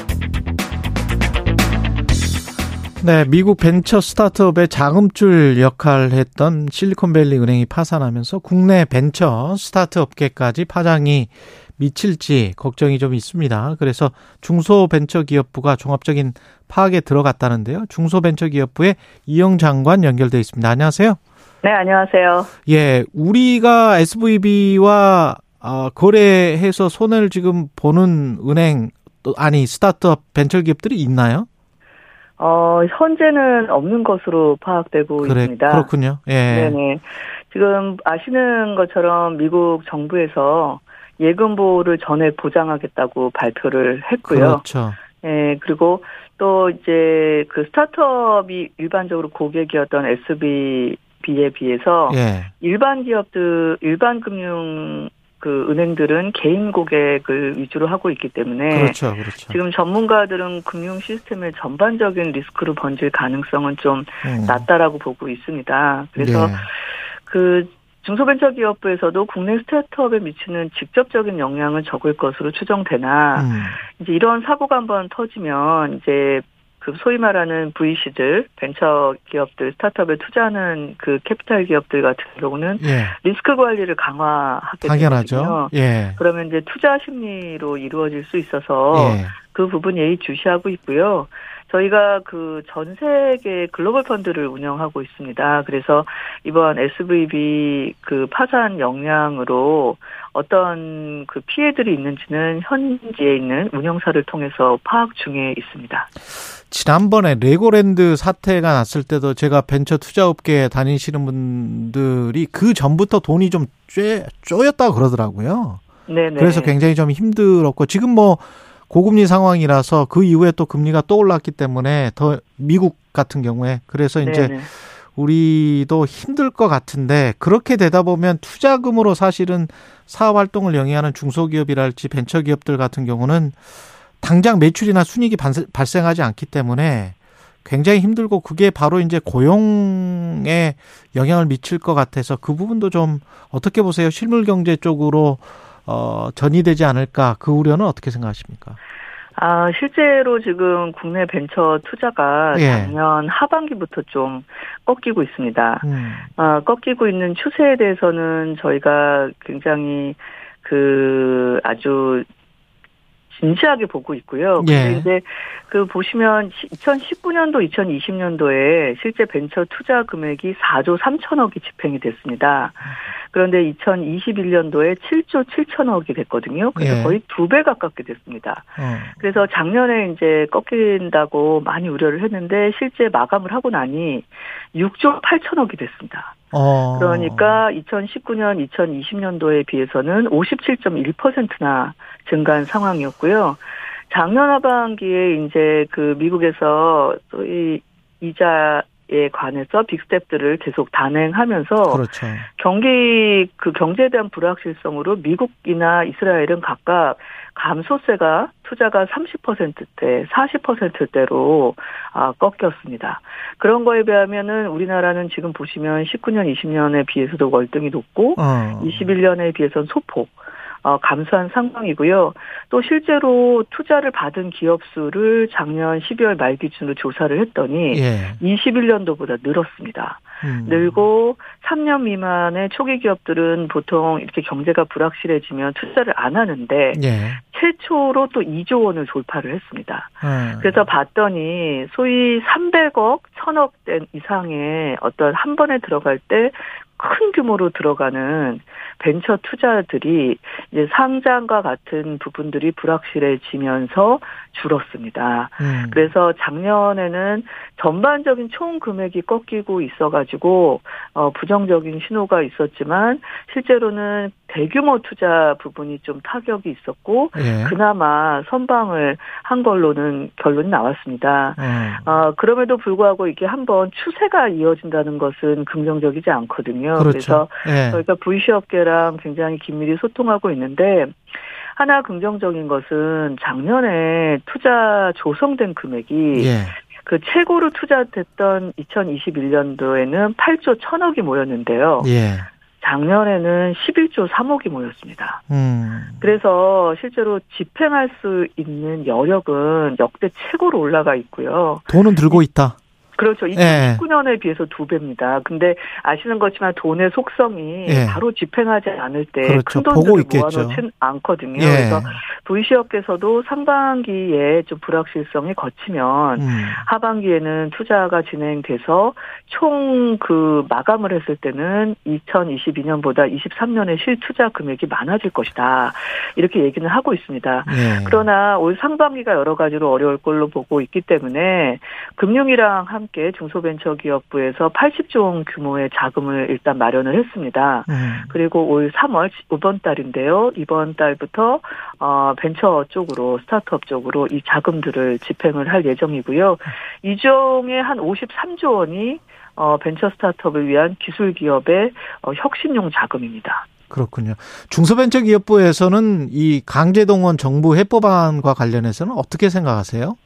네, 미국 벤처 스타트업의 자금줄 역할을 했던 실리콘밸리 은행이 파산하면서 국내 벤처 스타트업계까지 파장이 미칠지 걱정이 좀 있습니다. 그래서 중소벤처기업부가 종합적인 파악에 들어갔다는데요. 중소벤처기업부의 이영 장관 연결돼 있습니다. 안녕하세요. 네, 안녕하세요. 예, 우리가 SVB와 어, 거래해서 손해를 지금 보는 은행 또 아니 스타트업 벤처기업들이 있나요? 어, 현재는 없는 것으로 파악되고 그래 있습니다. 그렇군요. 예. 네네. 지금 아시는 것처럼 미국 정부에서 예금 보호를 전액 보장하겠다고 발표를 했고요. 그렇죠. 예, 그리고 또 이제 그 스타트업이 일반적으로 고객이었던 SBB에 비해서 예. 일반 기업들, 일반 금융 그 은행들은 개인 고객을 위주로 하고 있기 때문에 그렇죠. 그렇죠. 지금 전문가들은 금융 시스템의 전반적인 리스크로 번질 가능성은 좀 음. 낮다라고 보고 있습니다. 그래서 예. 그 중소벤처기업부에서도 국내 스타트업에 미치는 직접적인 영향은 적을 것으로 추정되나 음. 이제 이런 사고가 한번 터지면 이제 그 소위 말하는 VC들 벤처 기업들 스타트업에 투자하는 그 캐피탈 기업들 같은 경우는 예. 리스크 관리를 강화하게 당연하죠. 되거든요. 예. 그러면 이제 투자 심리로 이루어질 수 있어서 예. 그 부분 예의 주시하고 있고요. 저희가 그 전 세계 글로벌 펀드를 운영하고 있습니다. 그래서 이번 SVB 그 파산 영향으로 어떤 그 피해들이 있는지는 현지에 있는 운영사를 통해서 파악 중에 있습니다. 지난번에 레고랜드 사태가 났을 때도 제가 벤처 투자업계에 다니시는 분들이 그 전부터 돈이 좀 쪼, 쪼였다고 그러더라고요. 네네. 그래서 굉장히 좀 힘들었고 지금 뭐 고금리 상황이라서 그 이후에 또 금리가 또 올랐기 때문에 더 미국 같은 경우에 그래서 이제 네네. 우리도 힘들 것 같은데 그렇게 되다 보면 투자금으로 사실은 사업 활동을 영위하는 중소기업이랄지 벤처기업들 같은 경우는 당장 매출이나 순이익이 반세- 발생하지 않기 때문에 굉장히 힘들고 그게 바로 이제 고용에 영향을 미칠 것 같아서 그 부분도 좀 어떻게 보세요? 실물 경제 쪽으로 어 전이되지 않을까 그 우려는 어떻게 생각하십니까? 아, 실제로 지금 국내 벤처 투자가 예. 작년 하반기부터 좀 꺾이고 있습니다. 음. 아, 꺾이고 있는 추세에 대해서는 저희가 굉장히 그 아주 진지하게 보고 있고요. 예. 근데 이제 그 보시면 2019년도, 2020년도에 실제 벤처 투자 금액이 4조 3천억이 집행이 됐습니다. 그런데 2021년도에 7조 7천억이 됐거든요. 그래서 예. 거의 두 배 가깝게 됐습니다. 어. 그래서 작년에 이제 꺾인다고 많이 우려를 했는데 실제 마감을 하고 나니 6조 8천억이 됐습니다. 어. 그러니까 2019년, 2020년도에 비해서는 57.1%나 증가한 상황이었고요. 작년 하반기에 이제 그 미국에서 소위 이자 에 관해서 빅스텝들을 계속 단행하면서 그렇죠. 경기 그 경제에 대한 불확실성으로 미국이나 이스라엘은 각각 감소세가 투자가 30%대, 40%대로 아, 꺾였습니다. 그런 거에 비하면은 우리나라는 지금 보시면 19년, 20년에 비해서도 월등히 높고 어. 21년에 비해서는 소폭 어, 감소한 상황이고요. 또 실제로 투자를 받은 기업 수를 작년 12월 말 기준으로 조사를 했더니 예. 21년도보다 늘었습니다. 음. 늘고 3년 미만의 초기 기업들은 보통 이렇게 경제가 불확실해지면 투자를 안 하는데 예. 최초로 또 2조 원을 돌파를 했습니다. 어. 그래서 봤더니 소위 300억, 1000억 된 이상의 어떤 한 번에 들어갈 때 큰 규모로 들어가는 벤처 투자들이 이제 상장과 같은 부분들이 불확실해지면서 줄었습니다. 음. 그래서 작년에는 전반적인 총 금액이 꺾이고 있어가지고 어, 부정적인 신호가 있었지만 실제로는 대규모 투자 부분이 좀 타격이 있었고 예. 그나마 선방을 한 걸로는 결론이 나왔습니다. 어. 어, 그럼에도 불구하고 이게 한번 추세가 이어진다는 것은 긍정적이지 않거든요. 래서 그렇죠. 예. 저희가 VC업계랑 굉장히 긴밀히 소통하고 있는데 하나 긍정적인 것은 작년에 투자 조성된 금액이 예. 그 최고로 투자됐던 2021년도에는 8조 1000억이 모였는데요. 예. 작년에는 11조 3억이 모였습니다. 음. 그래서 실제로 집행할 수 있는 여력은 역대 최고로 올라가 있고요. 돈은 들고 있다. 그렇죠. 예. 2019년에 비해서 두 배입니다. 근데 아시는 것지만 돈의 속성이 예. 바로 집행하지 않을 때 그렇죠. 돈들을. 모아놓진 않거든요. 예. 그래서 VC업계에서도 상반기에 좀 불확실성이 거치면 음. 하반기에는 투자가 진행돼서 총 그 마감을 했을 때는 2022년보다 23년에 실투자 금액이 많아질 것이다. 이렇게 얘기는 하고 있습니다. 예. 그러나 올 상반기가 여러 가지로 어려울 걸로 보고 있기 때문에 금융이랑 함께 중소벤처기업부에서 80조 원 규모의 자금을 일단 마련을 했습니다. 음. 그리고 올 3월 이번 달인데요. 이번 달부터 어 벤처 쪽으로 스타트업 쪽으로 이 자금들을 집행을 할 예정이고요. 이 중에 한 53조 원이 어 벤처 스타트업을 위한 기술 기업의 어, 혁신용 자금입니다. 그렇군요. 중소벤처기업부에서는 이 강제동원 정부 해법안과 관련해서는 어떻게 생각하세요?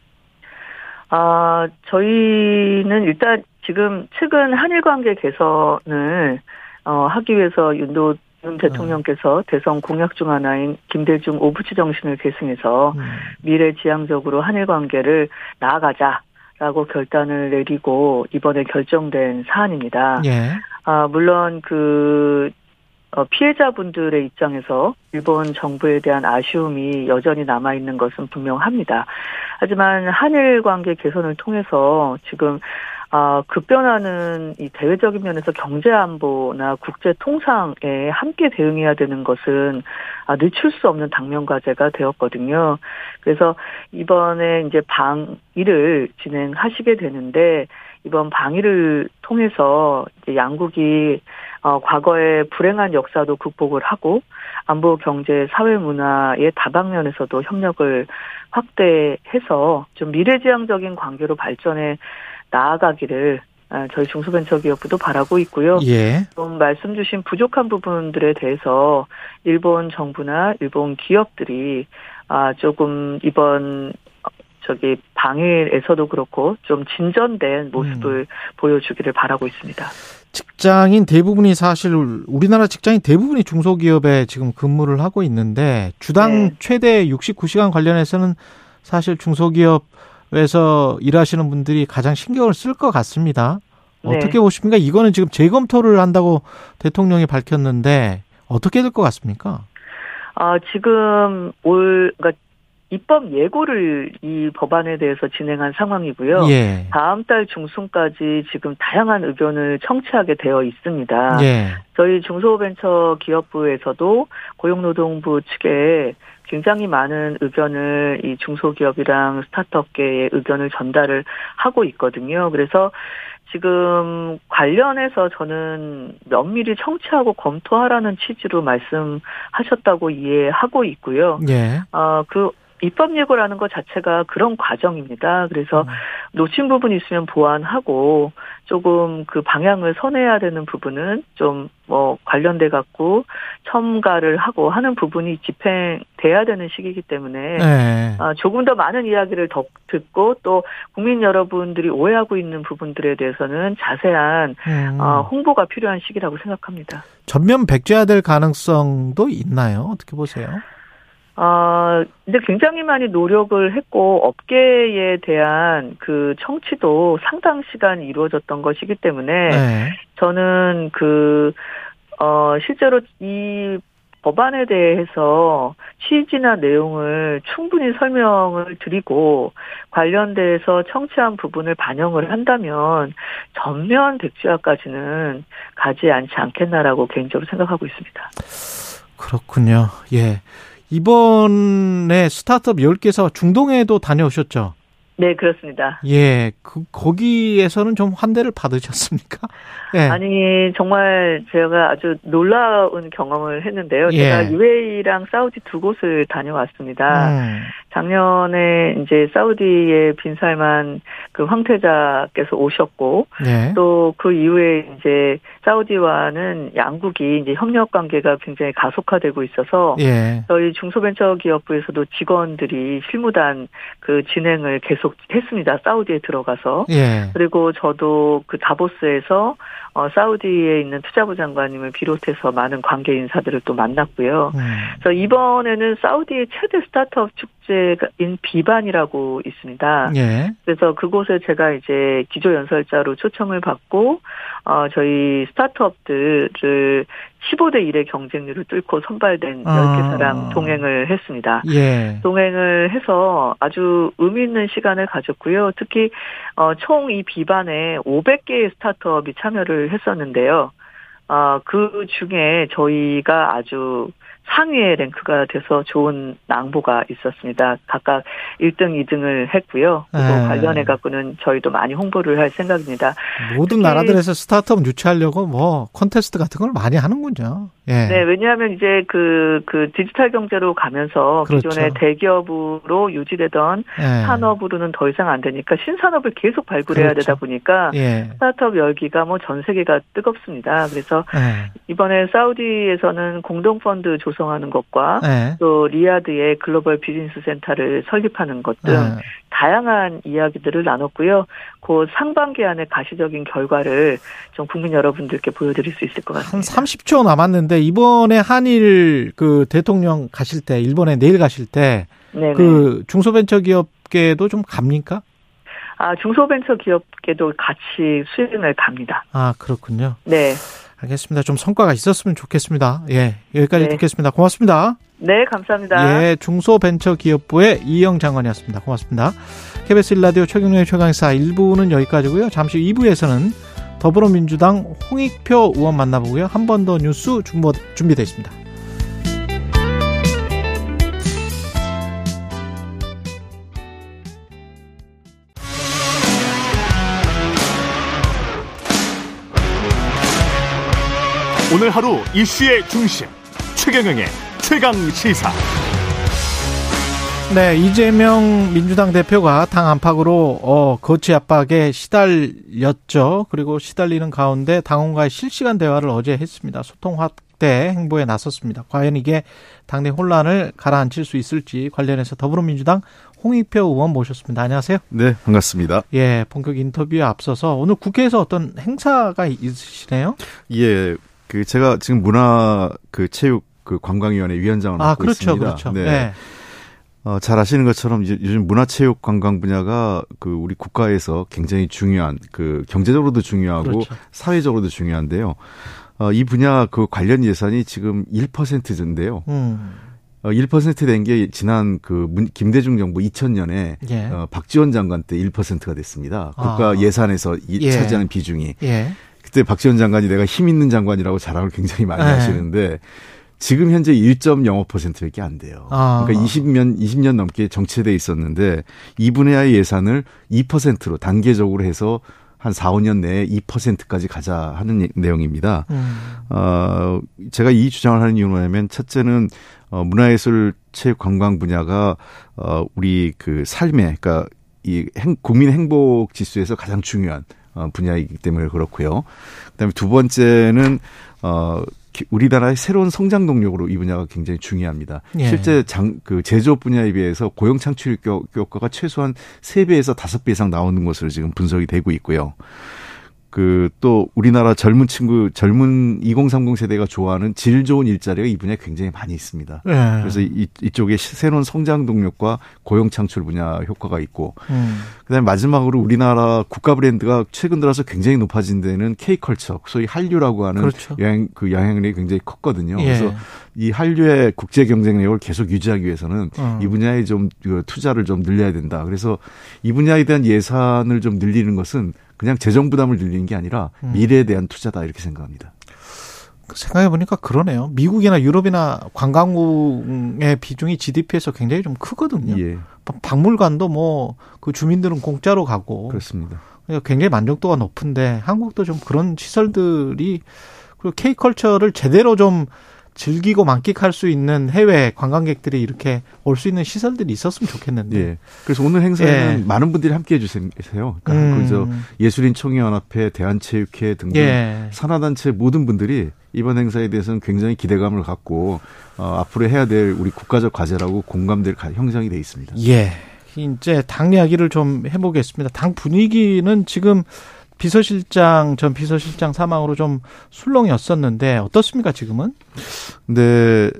아, 저희는 일단 지금 최근 한일 관계 개선을 어, 하기 위해서 윤도 윤 대통령께서 대선 공약 중 하나인 김대중 오부치 정신을 계승해서 음. 미래지향적으로 한일 관계를 나아가자라고 결단을 내리고 이번에 결정된 사안입니다. 예. 아, 물론 그 어, 피해자분들의 입장에서 일본 정부에 대한 아쉬움이 여전히 남아 있는 것은 분명합니다. 하지만 한일 관계 개선을 통해서 지금 아, 급변하는 이 대외적인 면에서 경제 안보나 국제 통상에 함께 대응해야 되는 것은 아, 늦출 수 없는 당면 과제가 되었거든요. 그래서 이번에 이제 방일을 진행하시게 되는데 이번 방일을 통해서 이제 양국이 어, 과거의 불행한 역사도 극복을 하고 안보 경제 사회 문화의 다방면에서도 협력을 확대해서 좀 미래지향적인 관계로 발전해 나아가기를 아, 저희 중소벤처기업부도 바라고 있고요. 예. 좀 말씀 주신 부족한 부분들에 대해서 일본 정부나 일본 기업들이 아 조금 이번 어, 저기 방일에서도 그렇고 좀 진전된 모습을 보여주기를 바라고 있습니다. 직장인 대부분이 사실 우리나라 직장인 대부분이 중소기업에 지금 근무를 하고 있는데 주당 네. 최대 69시간 관련해서는 사실 중소기업에서 일하시는 분들이 가장 신경을 쓸 것 같습니다. 네. 어떻게 보십니까? 이거는 지금 재검토를 한다고 대통령이 밝혔는데 어떻게 될 것 같습니까? 아 지금 올 그러니까 입법 예고를 이 법안에 대해서 진행한 상황이고요. 예. 다음 달 중순까지 지금 다양한 의견을 청취하게 되어 있습니다. 예. 저희 중소벤처기업부에서도 고용노동부 측에 굉장히 많은 의견을 이 중소기업이랑 스타트업계의 의견을 전달을 하고 있거든요. 그래서 지금 관련해서 저는 면밀히 청취하고 검토하라는 취지로 말씀하셨다고 이해하고 있고요. 예. 어, 그 입법 예고라는 것 자체가 그런 과정입니다. 그래서 놓친 부분이 있으면 보완하고 조금 그 방향을 선해야 되는 부분은 좀 뭐 관련돼 갖고 첨가를 하고 하는 부분이 집행돼야 되는 시기이기 때문에 예. 아, 조금 더 많은 이야기를 더 듣고 또 국민 여러분들이 오해하고 있는 부분들에 대해서는 자세한 음. 어, 홍보가 필요한 시기라고 생각합니다. 전면 백제화될 가능성도 있나요? 어떻게 보세요? 아, 근데 굉장히 많이 노력을 했고 업계에 대한 그 청취도 상당 시간 이루어졌던 것이기 때문에 네. 저는 그, 어, 실제로 이 법안에 대해서 취지나 내용을 충분히 설명을 드리고 관련돼서 청취한 부분을 반영을 한다면 전면 백지화까지는 가지 않지 않겠나라고 개인적으로 생각하고 있습니다. 그렇군요. 예. 이번에 스타트업 10개사 중동에도 다녀오셨죠? 네, 그렇습니다. 예. 그, 거기에서는 좀 환대를 받으셨습니까? 예. 아니 정말 제가 아주 놀라운 경험을 했는데요. 예. 제가 UAE랑 사우디 두 곳을 다녀왔습니다. 음. 작년에 이제 사우디의 빈살만 그 황태자께서 오셨고 예. 또그 이후에 이제 사우디와는 양국이 이제 협력 관계가 굉장히 가속화되고 있어서 예. 저희 중소벤처기업부에서도 직원들이 실무단 그 진행을 계속 했습니다. 사우디에 들어가서. 예. 그리고 저도 그 다보스에서 어, 사우디에 있는 투자부 장관님을 비롯해서 많은 관계 인사들을 또 만났고요. 음. 그래서 이번에는 사우디의 최대 스타트업 축제인 비반이라고 있습니다. 예. 그래서 그곳에 제가 이제 기조 연설자로 초청을 받고 어 저희 스타트업들을 15대 1의 경쟁률을 뚫고 선발된 아. 10개사랑 동행을 했습니다. 예. 동행을 해서 아주 의미 있는 시간을 가졌고요. 특히 어, 총 이 비반에 500개의 스타트업이 참여를 했었는데요. 어, 그 중에 저희가 아주 상위의 랭크가 돼서 좋은 낭보가 있었습니다. 각각 1등, 2등을 했고요. 그리고 네. 관련해 갖고는 저희도 많이 홍보를 할 생각입니다. 모든 나라들에서 스타트업 유치하려고 뭐 콘테스트 같은 걸 많이 하는군요. 예. 네, 왜냐하면 이제 그, 그 디지털 경제로 가면서 그렇죠. 기존의 대기업으로 유지되던 예. 산업으로는 더 이상 안 되니까 신산업을 계속 발굴해야 그렇죠. 되다 보니까 예. 스타트업 열기가 뭐 전 세계가 뜨겁습니다. 그래서 예. 이번에 사우디에서는 공동펀드 조성하는 것과 예. 또 리야드의 글로벌 비즈니스 센터를 설립하는 것등 예. 다양한 이야기들을 나눴고요. 그 상반기 안에 가시적인 결과를 좀 국민 여러분들께 보여드릴 수 있을 것한 같습니다. 30초 남았는데 이번에 한일 그 대통령 가실 때 일본에 내일 가실 때. 그 중소벤처기업계도 좀 갑니까? 아 중소벤처기업계도 같이 수행을 갑니다. 아 그렇군요. 네, 알겠습니다. 좀 성과가 있었으면 좋겠습니다. 예 여기까지 네. 듣겠습니다. 고맙습니다. 네 감사합니다. 예 중소벤처기업부의 이영 장관이었습니다. 고맙습니다. KBS 일라디오 최경영의 최강사 1부는 여기까지고요. 잠시 후 2부에서는 더불어민주당 홍익표 의원 만나보고요. 한 번 더 뉴스 준비, 준비되어 있습니다. 오늘 하루 이슈의 중심 최경영의 최강 시사. 네, 이재명 민주당 대표가 당 안팎으로 어, 거치 압박에 시달렸죠. 그리고 시달리는 가운데 당원과의 실시간 대화를 어제 했습니다. 소통 확대 행보에 나섰습니다. 과연 이게 당내 혼란을 가라앉힐 수 있을지 관련해서 더불어민주당 홍익표 의원 모셨습니다. 안녕하세요. 네, 반갑습니다. 예, 본격 인터뷰에 앞서서 오늘 국회에서 어떤 행사가 있으시네요? 예, 그 제가 지금 문화 그 체육 그 관광위원회 위원장을 아, 맡고 그렇죠, 있습니다. 그렇죠. 네. 네. 어, 잘 아시는 것처럼 이제 요즘 문화체육 관광 분야가 그 우리 국가에서 굉장히 중요한 그 경제적으로도 중요하고 그렇죠. 사회적으로도 중요한데요. 어, 이 분야 그 관련 예산이 지금 1%인데요. 음, 어, 1%된 게 지난 그 문, 김대중 정부 2000년에 예. 어, 박지원 장관 때 1%가 됐습니다. 국가 아. 예산에서 이, 예. 차지하는 비중이. 예. 그때 박지원 장관이 내가 힘 있는 장관이라고 자랑을 굉장히 많이 네. 하시는데 지금 현재 1.05%밖에 안 돼요. 아. 그러니까 20년 20년 넘게 정체돼 있었는데 2분의 예산을 2%로 단계적으로 해서 한 4, 5년 내에 2%까지 가자 하는 내용입니다. 음. 어, 제가 이 주장을 하는 이유는 뭐냐면 첫째는 어, 문화예술 체육 관광 분야가 어, 우리 그 삶에 그러니까 이 행, 국민 행복 지수에서 가장 중요한 어, 분야이기 때문에 그렇고요. 그다음에 두 번째는 어 기- 우리나라의 새로운 성장 동력으로 이 분야가 굉장히 중요합니다. 예. 실제 장, 그 제조업 분야에 비해서 고용 창출 효- 효과가 최소한 3배에서 5배 이상 나오는 것으로 지금 분석이 되고 있고요. 그 또 우리나라 젊은 친구 젊은 2030 세대가 좋아하는 질 좋은 일자리가 이 분야에 굉장히 많이 있습니다. 예. 그래서 이, 이쪽에 시- 새로운 성장 동력과 고용 창출 분야 효과가 있고 음. 그다음에 마지막으로 우리나라 국가 브랜드가 최근 들어서 굉장히 높아진 데는 K컬처, 소위 한류라고 하는 그렇죠. 영향 그 영향력이 굉장히 컸거든요. 예. 그래서 이 한류의 국제 경쟁력을 계속 유지하기 위해서는 어. 이 분야에 좀그 투자를 좀 늘려야 된다. 그래서 이 분야에 대한 예산을 좀 늘리는 것은 그냥 재정 부담을 늘리는 게 아니라 음. 미래에 대한 투자다 이렇게 생각합니다. 생각해 보니까 그러네요. 미국이나 유럽이나 관광국의 비중이 GDP에서 굉장히 좀 크거든요. 예, 박물관도 뭐 그 주민들은 공짜로 가고 그렇습니다. 그러니까 굉장히 만족도가 높은데 한국도 좀 그런 시설들이 그리고 K컬처를 제대로 좀 즐기고 만끽할 수 있는 해외 관광객들이 이렇게 올 수 있는 시설들이 있었으면 좋겠는데. 예. 그래서 오늘 행사에는 예. 많은 분들이 함께 해주세요. 그러니까 음. 그저 예술인 총회연합회, 대한체육회 등등 예. 산하단체 모든 분들이 이번 행사에 대해서는 굉장히 기대감을 갖고 어, 앞으로 해야 될 우리 국가적 과제라고 공감될 가- 형성이 돼 있습니다. 예. 이제 당 이야기를 좀 해보겠습니다. 당 분위기는 지금 비서실장 전 비서실장 사망으로 좀 술렁이었었는데 어떻습니까 지금은? 근데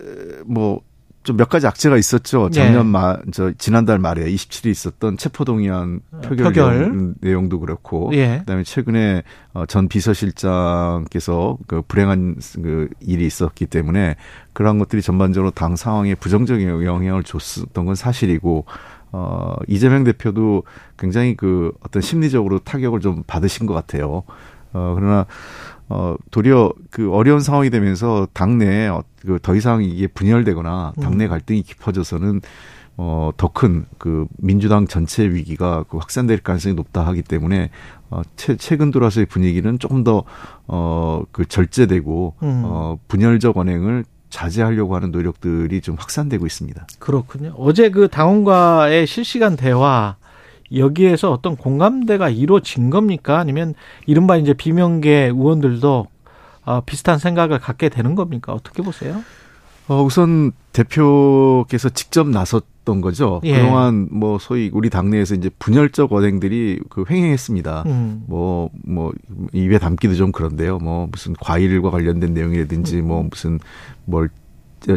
뭐좀 몇 가지 악재가 있었죠. 네. 작년 말, 저 지난달 말에 27일 있었던 체포동의안 표결, 표결. 내용- 내용도 그렇고, 예. 그다음에 최근에 어, 전 비서실장께서 그 불행한 그 일이 있었기 때문에 그러한 것들이 전반적으로 당 상황에 부정적인 영향을 줬었던 건 사실이고, 어, 이재명 대표도 굉장히 그 어떤 심리적으로 타격을 좀 받으신 것 같아요. 어, 그러나 어, 도리어 그 어려운 상황이 되면서 당내에 어, 그더 이상 이게 분열되거나 당내 갈등이 깊어져서는 어, 더 큰 그 민주당 전체 위기가 그 확산될 가능성이 높다 하기 때문에 어, 최, 최근 들어서의 분위기는 조금 더 어, 그 절제되고 음. 어, 분열적 언행을 자제하려고 하는 노력들이 좀 확산되고 있습니다. 그렇군요. 어제 그 당원과의 실시간 대화 여기에서 어떤 공감대가 이루어진 겁니까? 아니면 이른바 이제 비명계 의원들도 어, 비슷한 생각을 갖게 되는 겁니까? 어떻게 보세요? 어, 우선 대표께서 직접 나섰던 거죠. 예. 그동안 뭐 소위 우리 당내에서 이제 분열적 언행들이 그 횡행했습니다. 음. 뭐, 뭐, 입에 담기도 좀 그런데요. 뭐, 무슨 과일과 관련된 내용이라든지, 음. 뭐, 무슨 뭘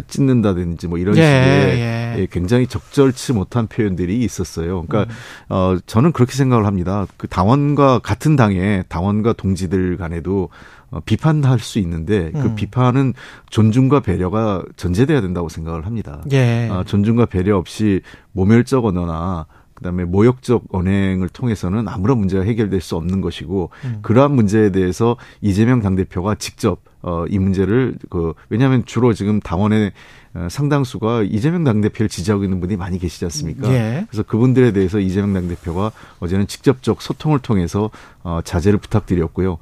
찢는다든지, 뭐, 이런 예, 식의 예. 예, 굉장히 적절치 못한 표현들이 있었어요. 음. 그러니까, 어, 저는 그렇게 생각을 합니다. 그 당원과, 같은 당의 당원과 동지들 간에도 어, 비판할 수 있는데, 그 음. 비판은 존중과 배려가 전제돼야 된다고 생각을 합니다. 예. 아, 존중과 배려 없이 모멸적 언어나 그다음에 모욕적 언행을 통해서는 아무런 문제가 해결될 수 없는 것이고 음. 그러한 문제에 대해서 이재명 당대표가 직접 어, 이 문제를 그 왜냐하면 주로 지금 당원의 어, 상당수가 이재명 당대표를 지지하고 있는 분이 많이 계시지 않습니까? 예. 그래서 그분들에 대해서 이재명 당대표가 어제는 직접적 소통을 통해서 어, 자제를 부탁드렸고요.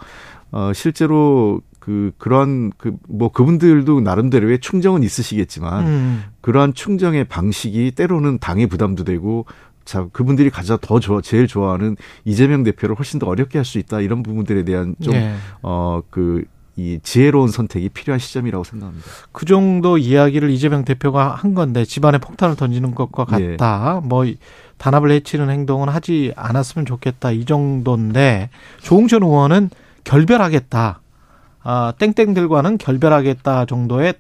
어, 실제로 그 그러한 그 뭐 그분들도 나름대로의 충정은 있으시겠지만 음. 그러한 충정의 방식이 때로는 당의 부담도 되고 자 그분들이 가장 더 좋아 제일 좋아하는 이재명 대표를 훨씬 더 어렵게 할 수 있다 이런 부분들에 대한 예. 좀어그이 지혜로운 선택이 필요한 시점이라고 생각합니다. 그 정도 이야기를 이재명 대표가 한 건데 집안에 폭탄을 던지는 것과 예. 같다. 뭐 단합을 해치는 행동은 하지 않았으면 좋겠다. 이 정도인데 조홍천 의원은 결별하겠다. 아, 땡땡들과는 결별하겠다 정도의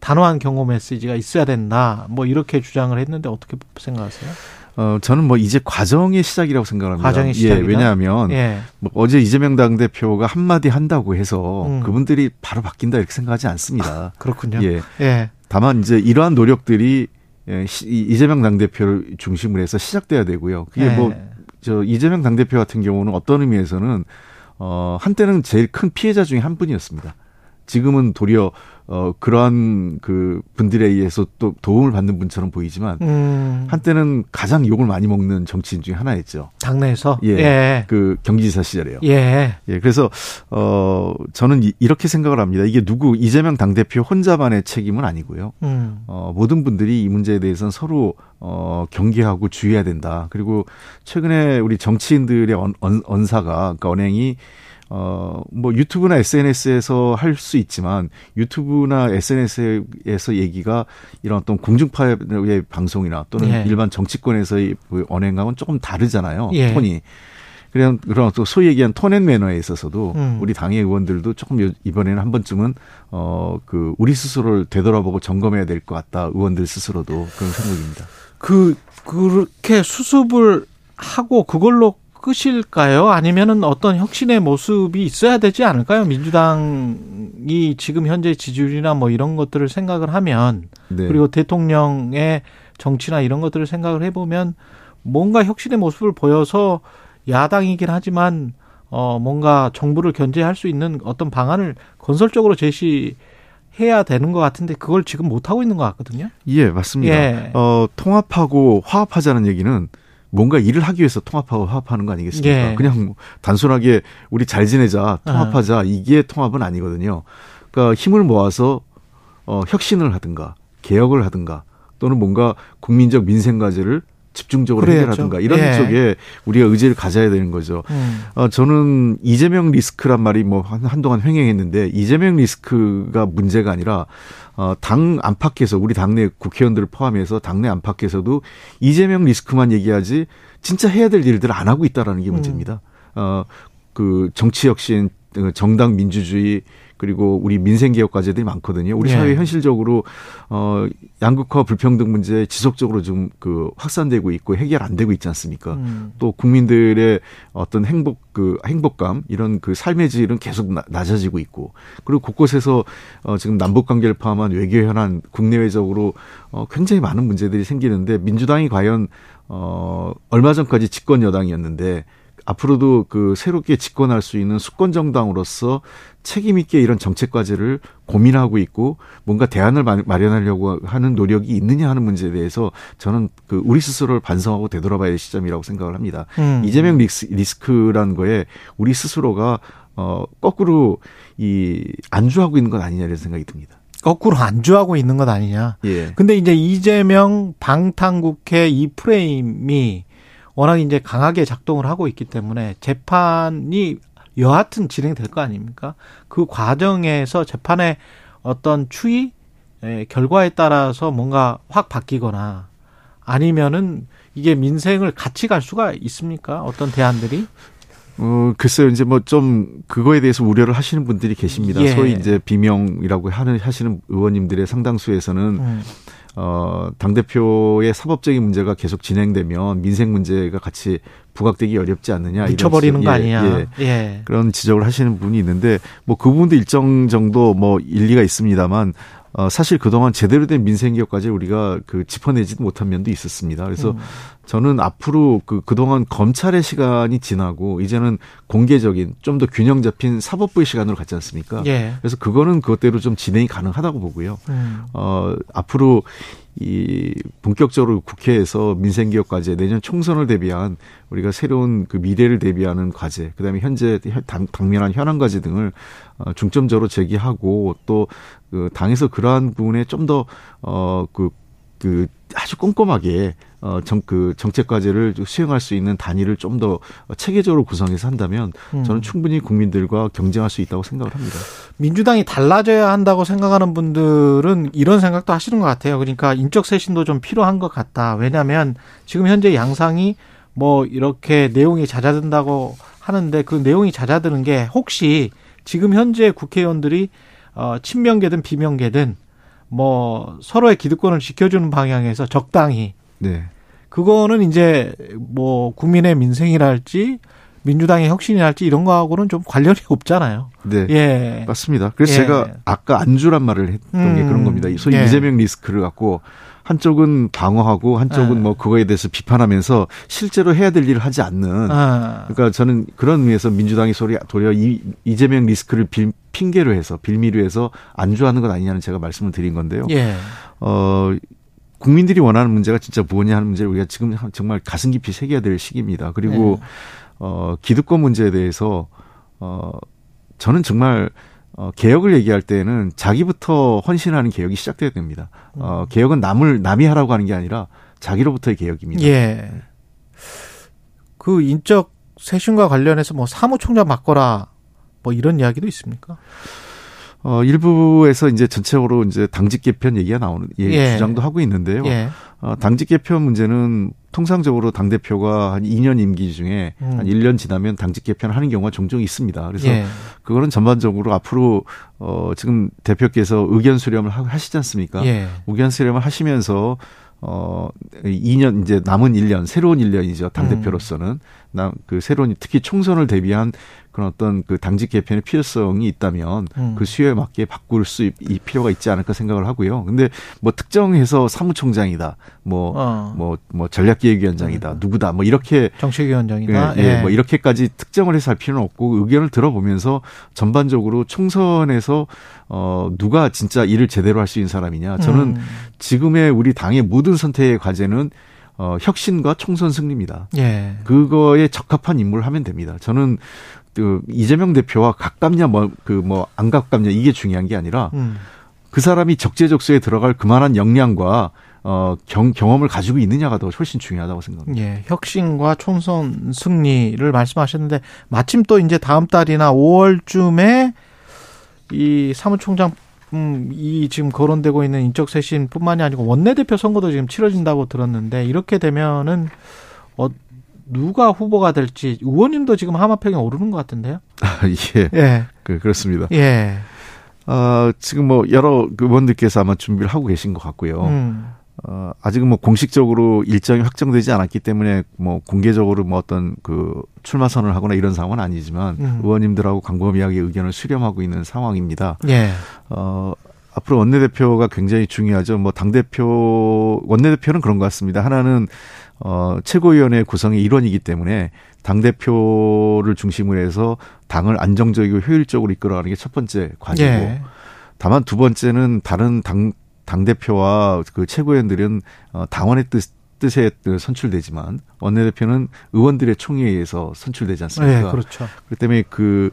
단호한 경고 메시지가 있어야 된다. 뭐 이렇게 주장을 했는데 어떻게 생각하세요? 어 저는 뭐 이제 과정의 시작이라고 생각합니다. 과정의 시작이다? 예, 왜냐하면 예. 뭐 어제 이재명 당 대표가 한마디 한다고 해서 음. 그분들이 바로 바뀐다 이렇게 생각하지 않습니다. 그렇군요. 예. 예. 다만 이제 이러한 노력들이 예, 이재명 당대표를 중심으로 해서 시작돼야 되고요. 그게 네. 뭐저 이재명 당대표 같은 경우는 어떤 의미에서는 어 한때는 제일 큰 피해자 중에 한 분이었습니다. 지금은 도리어 어 그러한 그 분들에 의해서 또 도움을 받는 분처럼 보이지만 음. 한때는 가장 욕을 많이 먹는 정치인 중에 하나였죠. 당내에서 예, 예. 그 경기지사 시절에요. 예. 예. 그래서 어 저는 이, 렇게 생각을 합니다. 이게 누구 이재명 당 대표 혼자만의 책임은 아니고요. 음. 어 모든 분들이 이 문제에 대해서는 서로 어 경계하고 주의해야 된다. 그리고 최근에 우리 정치인들의 언, 언, 언사가 그러니까 언행이 어, 뭐 유튜브나 SNS에서 할 수 있지만 유튜브나 SNS에서 얘기가 이런 어떤 공중파의 방송이나 또는 예. 일반 정치권에서의 그 언행과는 조금 다르잖아요. 예. 톤이. 그런 그런 또 소위 얘기한 톤앤 매너에 있어서도 음. 우리 당의 의원들도 조금 이번에는 한 번쯤은 어 그 우리 스스로를 되돌아보고 점검해야 될 것 같다. 의원들 스스로도 그런 생각입니다. 그 그렇게 수습을 하고 그걸로 끝일까요? 아니면은 어떤 혁신의 모습이 있어야 되지 않을까요? 민주당이 지금 현재 지지율이나 뭐 이런 것들을 생각을 하면 네. 그리고 대통령의 정치나 이런 것들을 생각을 해보면 뭔가 혁신의 모습을 보여서 야당이긴 하지만 어 뭔가 정부를 견제할 수 있는 어떤 방안을 건설적으로 제시 해야 되는 것 같은데 그걸 지금 못 하고 있는 것 같거든요. 예, 맞습니다. 예. 어, 통합하고 화합하자는 얘기는 뭔가 일을 하기 위해서 통합하고 화합하는 거 아니겠습니까? 예. 그냥 뭐 단순하게 우리 잘 지내자, 통합하자 아. 이게 통합은 아니거든요. 그러니까 힘을 모아서 어 혁신을 하든가 개혁을 하든가 또는 뭔가 국민적 민생 과제를 집중적으로 그래야죠. 해결하든가 이런 예. 쪽에 우리가 의지를 가져야 되는 거죠. 음. 어, 저는 이재명 리스크란 말이 뭐 한동안 횡행했는데 이재명 리스크가 문제가 아니라 어, 당 안팎에서 우리 당내 국회의원들을 포함해서 당내 안팎에서도 이재명 리스크만 얘기하지 진짜 해야 될 일들을 안 하고 있다라는 게 음. 문제입니다. 음. 어, 그 정치 혁신, 정당 민주주의 그리고 우리 민생 개혁 과제들이 많거든요. 우리 네. 사회 현실적으로 어 양극화 불평등 문제 지속적으로 좀 그 확산되고 있고 해결 안 되고 있지 않습니까? 음. 또 국민들의 어떤 행복 그 행복감 이런 그 삶의 질은 계속 나, 낮아지고 있고 그리고 곳곳에서 어 지금 남북 관계를 포함한 외교 현안 국내외적으로 어 굉장히 많은 문제들이 생기는데 민주당이 과연 어 얼마 전까지 집권 여당이었는데 앞으로도 그 새롭게 집권할 수 있는 수권 정당으로서 책임 있게 이런 정책 과제를 고민하고 있고 뭔가 대안을 마련하려고 하는 노력이 있느냐 하는 문제에 대해서 저는 그 우리 스스로를 반성하고 되돌아봐야 할 시점이라고 생각을 합니다. 음. 이재명 리스, 리스크라는 거에 우리 스스로가 어 거꾸로 이 안주하고 있는 것 아니냐 이런 생각이 듭니다. 거꾸로 안주하고 있는 것 아니냐. 예. 근데 이제 이재명 방탄국회 이 프레임이 워낙 이제 강하게 작동을 하고 있기 때문에 재판이 여하튼 진행될 거 아닙니까? 그 과정에서 재판의 어떤 추이 예, 결과에 따라서 뭔가 확 바뀌거나 아니면은 이게 민생을 같이 갈 수가 있습니까? 어떤 대안들이? 어, 글쎄요, 이제 뭐 좀 그거에 대해서 우려를 하시는 분들이 계십니다. 예. 소위 이제 비명이라고 하는, 하시는 의원님들의 상당수에서는 음. 어, 당대표의 사법적인 문제가 계속 진행되면 민생 문제가 같이 부각되기 어렵지 않느냐. 묻혀버리는 거 예, 아니냐. 예, 예. 그런 지적을 하시는 분이 있는데 뭐 그 부분도 일정 정도 뭐 일리가 있습니다만 어, 사실 그동안 제대로 된 민생 기업까지 우리가 그 짚어내지도 못한 면도 있었습니다. 그래서 음. 저는 앞으로 그, 그동안 검찰의 시간이 지나고 이제는 공개적인 좀 더 균형 잡힌 사법부의 시간으로 갔지 않습니까? 예. 그래서 그거는 그것대로 좀 진행이 가능하다고 보고요. 음. 어, 앞으로 이 본격적으로 국회에서 민생기업 과제 내년 총선을 대비한 우리가 새로운 그 미래를 대비하는 과제 그다음에 현재 당, 당면한 현안 과제 등을 어, 중점적으로 제기하고 또 그 당에서 그러한 부분에 좀 더어그그 아주 꼼꼼하게 어, 정, 그 정책 과제를 수행할 수 있는 단위를 좀 더 체계적으로 구성해서 한다면 음. 저는 충분히 국민들과 경쟁할 수 있다고 생각을 합니다. 민주당이 달라져야 한다고 생각하는 분들은 이런 생각도 하시는 것 같아요. 그러니까 인적 쇄신도 좀 필요한 것 같다. 왜냐하면 지금 현재 양상이 뭐 이렇게 내용이 잦아든다고 하는데 그 내용이 잦아드는 게 혹시 지금 현재 국회의원들이 어, 친명계든 비명계든 뭐 서로의 기득권을 지켜주는 방향에서 적당히 네. 그거는 이제 뭐 국민의 민생이랄지 민주당의 혁신이 할지 이런 거하고는 좀 관련이 없잖아요. 네. 예. 맞습니다. 그래서 예. 제가 아까 안주란 말을 했던 게 음. 그런 겁니다. 소위 예. 이재명 리스크를 갖고 한쪽은 방어하고 한쪽은 예. 뭐 그거에 대해서 비판하면서 실제로 해야 될 일을 하지 않는 아. 그러니까 저는 그런 의미에서 민주당이 소리 도리어 이, 이재명 리스크를 빌, 핑계로 해서 빌미로 해서 안주하는 것 아니냐는 제가 말씀을 드린 건데요. 예. 어 국민들이 원하는 문제가 진짜 무엇냐 하는 문제를 우리가 지금 정말 가슴 깊이 새겨야 될 시기입니다. 그리고 네. 어 기득권 문제에 대해서 어 저는 정말 어, 개혁을 얘기할 때는 자기부터 헌신하는 개혁이 시작돼야 됩니다. 어, 개혁은 남을 남이 하라고 하는 게 아니라 자기로부터의 개혁입니다. 예. 그 인적 쇄신과 관련해서 뭐 사무총장 바꿔라 뭐 이런 이야기도 있습니까? 어, 일부에서 이제 전체적으로 이제 당직 개편 얘기가 나오는 예, 예. 주장도 하고 있는데요. 예. 어, 당직 개편 문제는 통상적으로 당 대표가 한 2년 임기 중에 음. 한 1년 지나면 당직 개편을 하는 경우가 종종 있습니다. 그래서 예. 그거는 전반적으로 앞으로 어 지금 대표께서 의견 수렴을 하- 하시지 않습니까? 예. 의견 수렴을 하시면서 어 2년 이제 남은 1년 새로운 1년이죠. 당 음. 대표로서는 나 그 새로운 특히 총선을 대비한 그런 어떤 그 당직 개편의 필요성이 있다면 음. 그 수요에 맞게 바꿀 수 있- 이 필요가 있지 않을까 생각을 하고요. 근데 뭐 특정해서 사무총장이다. 뭐 어. 뭐, 뭐 전략기획위원장이다, 누구다, 뭐 이렇게 정책위원장이다. 예, 예, 뭐 이렇게까지 특정을 해서 할 필요는 없고 의견을 들어보면서 전반적으로 총선에서 어 누가 진짜 일을 제대로 할 수 있는 사람이냐. 저는 음. 지금의 우리 당의 모든 선택의 과제는 어 혁신과 총선 승리입니다. 예. 그거에 적합한 임무를 하면 됩니다. 저는 그 이재명 대표와 가깝냐 뭐 그 뭐 안 가깝냐 이게 중요한 게 아니라 음. 그 사람이 적재적소에 들어갈 그만한 역량과 어 경, 경험을 가지고 있느냐가 더 훨씬 중요하다고 생각합니다. 예, 혁신과 총선 승리를 말씀하셨는데 마침 또 이제 다음 달이나 5월쯤에 이 사무총장 음, 이 지금 거론되고 있는 인적 쇄신뿐만이 아니고 원내대표 선거도 지금 치러진다고 들었는데 이렇게 되면은 어 누가 후보가 될지 의원님도 지금 하마평에 오르는 것 같은데요. 예, 예, 그, 그렇습니다. 예, 아, 지금 뭐 여러 그 의원들께서 아마 준비를 하고 계신 것 같고요. 음, 어, 아직은 뭐 공식적으로 일정이 확정되지 않았기 때문에 뭐 공개적으로 뭐 어떤 그 출마 선언을 하거나 이런 상황은 아니지만 음. 의원님들하고 광범위하게 의견을 수렴하고 있는 상황입니다. 예, 어, 앞으로 원내대표가 굉장히 중요하죠. 뭐 당대표, 원내대표는 그런 것 같습니다. 하나는 어, 최고위원회 구성의 일원이기 때문에 당대표를 중심으로 해서 당을 안정적이고 효율적으로 이끌어가는 게 첫 번째 과제고 예, 다만 두 번째는 다른 당, 당대표와 그 최고위원들은 어, 당원의 뜻, 뜻에 선출되지만 원내대표는 의원들의 총회에 의해서 선출되지 않습니까? 예, 그렇죠. 그렇기 때문에 그,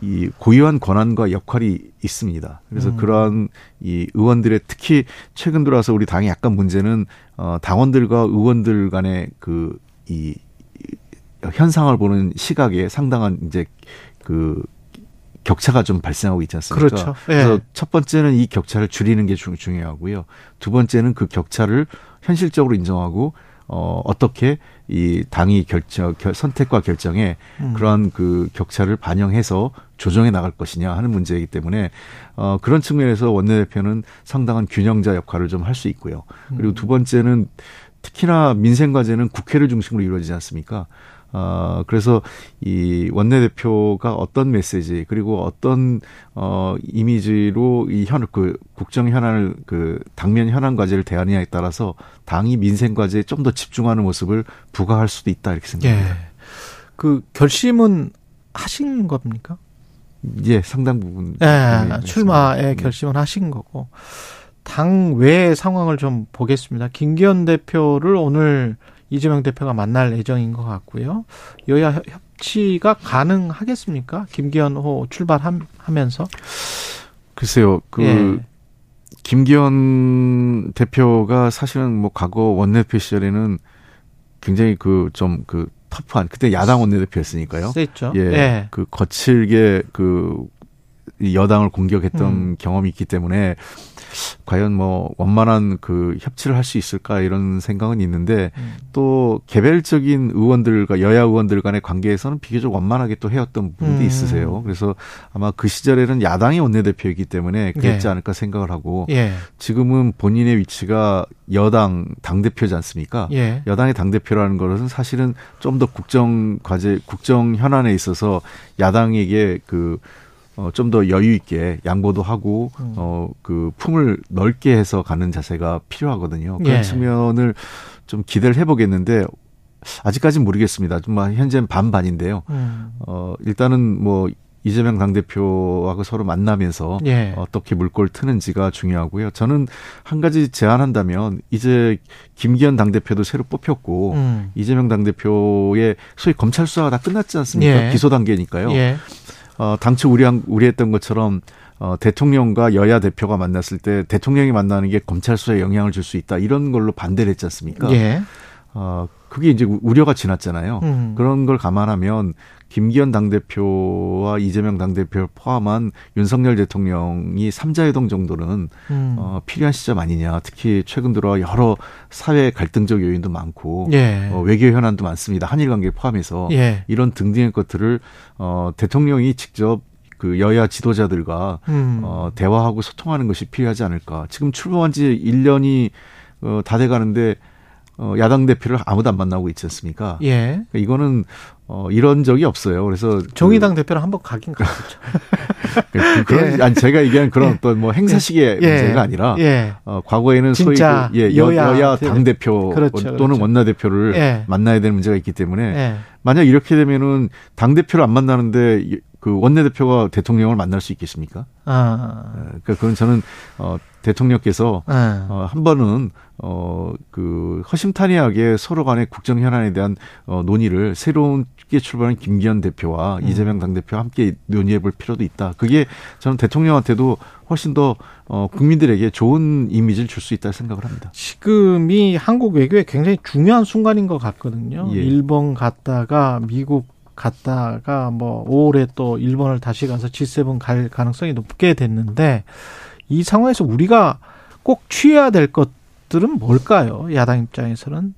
이 고유한 권한과 역할이 있습니다. 그래서 음. 그러한 이 의원들의 특히 최근 들어와서 우리 당의 약간 문제는 어, 당원들과 의원들 간의 그, 이, 이 현상을 보는 시각에 상당한 이제 그 격차가 좀 발생하고 있지 않습니까? 그렇죠. 예. 그래서 첫 번째는 이 격차를 줄이는 게 중, 중요하고요. 두 번째는 그 격차를 현실적으로 인정하고 어, 어떻게 이 당이 결정, 결, 선택과 결정에 음. 그러한 그 격차를 반영해서 조정해 나갈 것이냐 하는 문제이기 때문에 어, 그런 측면에서 원내대표는 상당한 균형자 역할을 좀 할 수 있고요. 그리고 두 번째는 특히나 민생 과제는 국회를 중심으로 이루어지지 않습니까? 어, 그래서 이 원내대표가 어떤 메시지 그리고 어떤 어 이미지로 이 현 그 국정 현안을 그 당면 현안 과제를 대하느냐에 따라서 당이 민생 과제에 좀 더 집중하는 모습을 부각할 수도 있다 이렇게 예. 생각합니다. 그 결심은 하신 겁니까? 예, 상당 부분 예, 출마의 네. 결심을 하신 거고 당 외의 상황을 좀 보겠습니다. 김기현 대표를 오늘 이재명 대표가 만날 예정인 것 같고요. 여야 협- 협치가 가능하겠습니까? 김기현 호 출발하면서 글쎄요, 그 예. 김기현 대표가 사실은 뭐 과거 원내대표 시절에는 굉장히 그 좀그 터프한 그때 야당 원내대표였으니까요. 셌죠. 예, 예. 그 거칠게 그이 여당을 공격했던 음. 경험이 있기 때문에 과연 뭐 원만한 그 협치를 할 수 있을까 이런 생각은 있는데 음. 또 개별적인 의원들과 여야 의원들 간의 관계에서는 비교적 원만하게 또 해왔던 부분도 음. 있으세요. 그래서 아마 그 시절에는 야당이 원내대표이기 때문에 그랬지 예. 않을까 생각을 하고 예. 지금은 본인의 위치가 여당 당대표지 않습니까? 예. 여당의 당대표라는 것은 사실은 좀 더 국정 과제, 국정 현안에 있어서 야당에게 그, 어, 좀 더 여유 있게 양보도 하고, 음. 어, 그 품을 넓게 해서 가는 자세가 필요하거든요. 그런 예. 측면을 좀 기대를 해보겠는데, 아직까지는 모르겠습니다. 정말 현재는 반반인데요. 음. 어, 일단은 뭐, 이재명 당대표하고 서로 만나면서 예. 어떻게 물꼬를 트는지가 중요하고요. 저는 한 가지 제안한다면 이제 김기현 당대표도 새로 뽑혔고 음. 이재명 당대표의 소위 검찰 수사가 다 끝났지 않습니까? 예. 기소 단계니까요. 예. 어, 당초 우려한, 우려했던 것처럼 어, 대통령과 여야 대표가 만났을 때 대통령이 만나는 게 검찰 수사에 영향을 줄 수 있다 이런 걸로 반대를 했지 않습니까? 예. 어, 그게 이제 우려가 지났잖아요. 음. 그런 걸 감안하면 김기현 당대표와 이재명 당대표를 포함한 윤석열 대통령이 삼자회동 정도는 음. 어, 필요한 시점 아니냐. 특히 최근 들어 여러 사회 갈등적 요인도 많고 예. 어, 외교 현안도 많습니다. 한일 관계 포함해서 예. 이런 등등의 것들을 어, 대통령이 직접 그 여야 지도자들과 음. 어, 대화하고 소통하는 것이 필요하지 않을까. 지금 출범한 지 1년이 어, 다 돼 가는데 어, 야당 대표를 아무도 안 만나고 있지 않습니까? 예. 그러니까 이거는 어, 이런 적이 없어요. 그래서 정의당 대표랑 한번 가긴 갔었죠. 그, 그, 그런 예. 아니 제가 얘기한 그런 어떤 뭐 행사식의 예. 문제가 아니라 예. 어, 과거에는 소위 그, 예, 여, 여야 여야 대- 당 대표 그렇죠, 또는 그렇죠. 원내 대표를 예. 만나야 되는 문제가 있기 때문에 예. 만약 이렇게 되면은 당 대표를 안 만나는데 이- 그 원내 대표가 대통령을 만날 수 있겠습니까? 아. 예, 그러니까 그건 저는 어, 대통령께서 예. 어, 한 번은 어, 그 허심탄회하게 서로 간의 국정 현안에 대한 어, 논의를 새롭게 출발한 김기현 대표와 음. 이재명 당대표와 함께 논의해 볼 필요도 있다. 그게 저는 대통령한테도 훨씬 더 어, 국민들에게 좋은 이미지를 줄 수 있다 생각을 합니다. 지금이 한국 외교에 굉장히 중요한 순간인 것 같거든요. 예. 일본 갔다가 미국 갔다가 뭐 5월에 또 일본을 다시 가서 G7 갈 가능성이 높게 됐는데 이 상황에서 우리가 꼭 취해야 될 것들은 뭘까요? 야당 입장에서는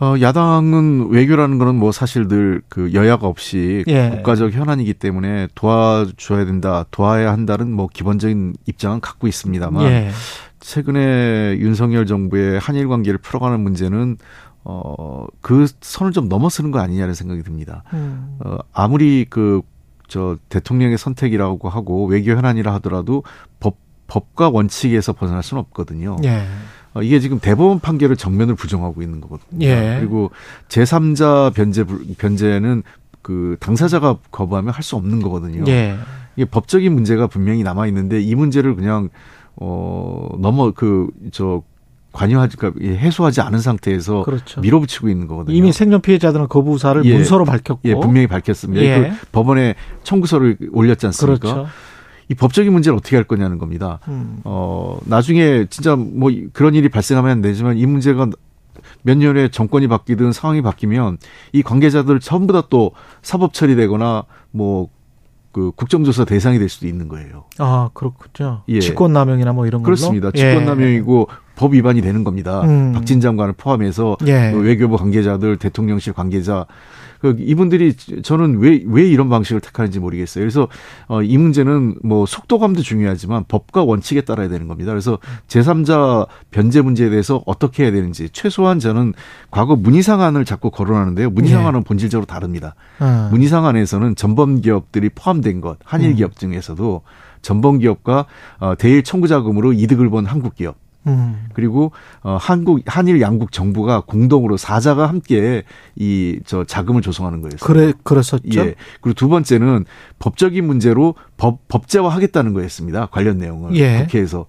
어, 야당은 외교라는 거는 뭐 사실 늘 그 여야가 없이 예. 국가적 현안이기 때문에 도와줘야 된다, 도와야 한다는 뭐 기본적인 입장은 갖고 있습니다만 예. 최근에 윤석열 정부의 한일 관계를 풀어가는 문제는 어, 그 선을 좀 넘어서는 거 아니냐는 생각이 듭니다. 음. 어, 아무리 그, 저, 대통령의 선택이라고 하고 외교 현안이라 하더라도 법, 법과 원칙에서 벗어날 수는 없거든요. 예. 어, 이게 지금 대법원 판결을 정면을 부정하고 있는 거거든요. 예. 그리고 제3자 변제, 불- 변제는 그 당사자가 거부하면 할 수 없는 거거든요. 예. 이게 법적인 문제가 분명히 남아 있는데 이 문제를 그냥 어 넘어 그 저 관여하지 그러니까 해소하지 않은 상태에서 그렇죠. 밀어붙이고 있는 거거든요. 이미 생존 피해자들은 거부 의사를 예. 문서로 밝혔고 예, 분명히 밝혔습니다. 예. 그 법원에 청구서를 올렸지 않습니까? 그렇죠. 이 법적인 문제를 어떻게 할 거냐는 겁니다. 음. 어, 나중에 진짜 뭐 그런 일이 발생하면 안 되지만 이 문제가 몇 년에 정권이 바뀌든 상황이 바뀌면 이 관계자들 전부 다 또 사법 처리되거나 뭐그 국정조사 대상이 될 수도 있는 거예요. 아 그렇군요. 예. 직권남용이나 뭐 이런 걸로 그렇습니다. 예. 직권남용이고 법 위반이 되는 겁니다. 음. 박진 장관을 포함해서 예. 그 외교부 관계자들, 대통령실 관계자 그 이분들이 저는 왜 왜 이런 방식을 택하는지 모르겠어요. 그래서 어, 이 문제는 뭐 속도감도 중요하지만 법과 원칙에 따라야 되는 겁니다. 그래서 제3자 변제 문제에 대해서 어떻게 해야 되는지 최소한 저는 과거 문희상안을 자꾸 거론하는데요. 문희상안은 예. 본질적으로 다릅니다. 어. 문희상안에서는 전범 기업들이 포함된 것, 한일 음. 기업 중에서도 전범 기업과 어, 대일 청구 자금으로 이득을 본 한국 기업 음. 그리고 어 한국 한일 양국 정부가 공동으로 사자가 함께 이 저 자금을 조성하는 거였어요. 그래 그랬었죠. 예. 그리고 두 번째는 법적인 문제로 법 법제화하겠다는 거였습니다. 관련 내용을 예. 국회에서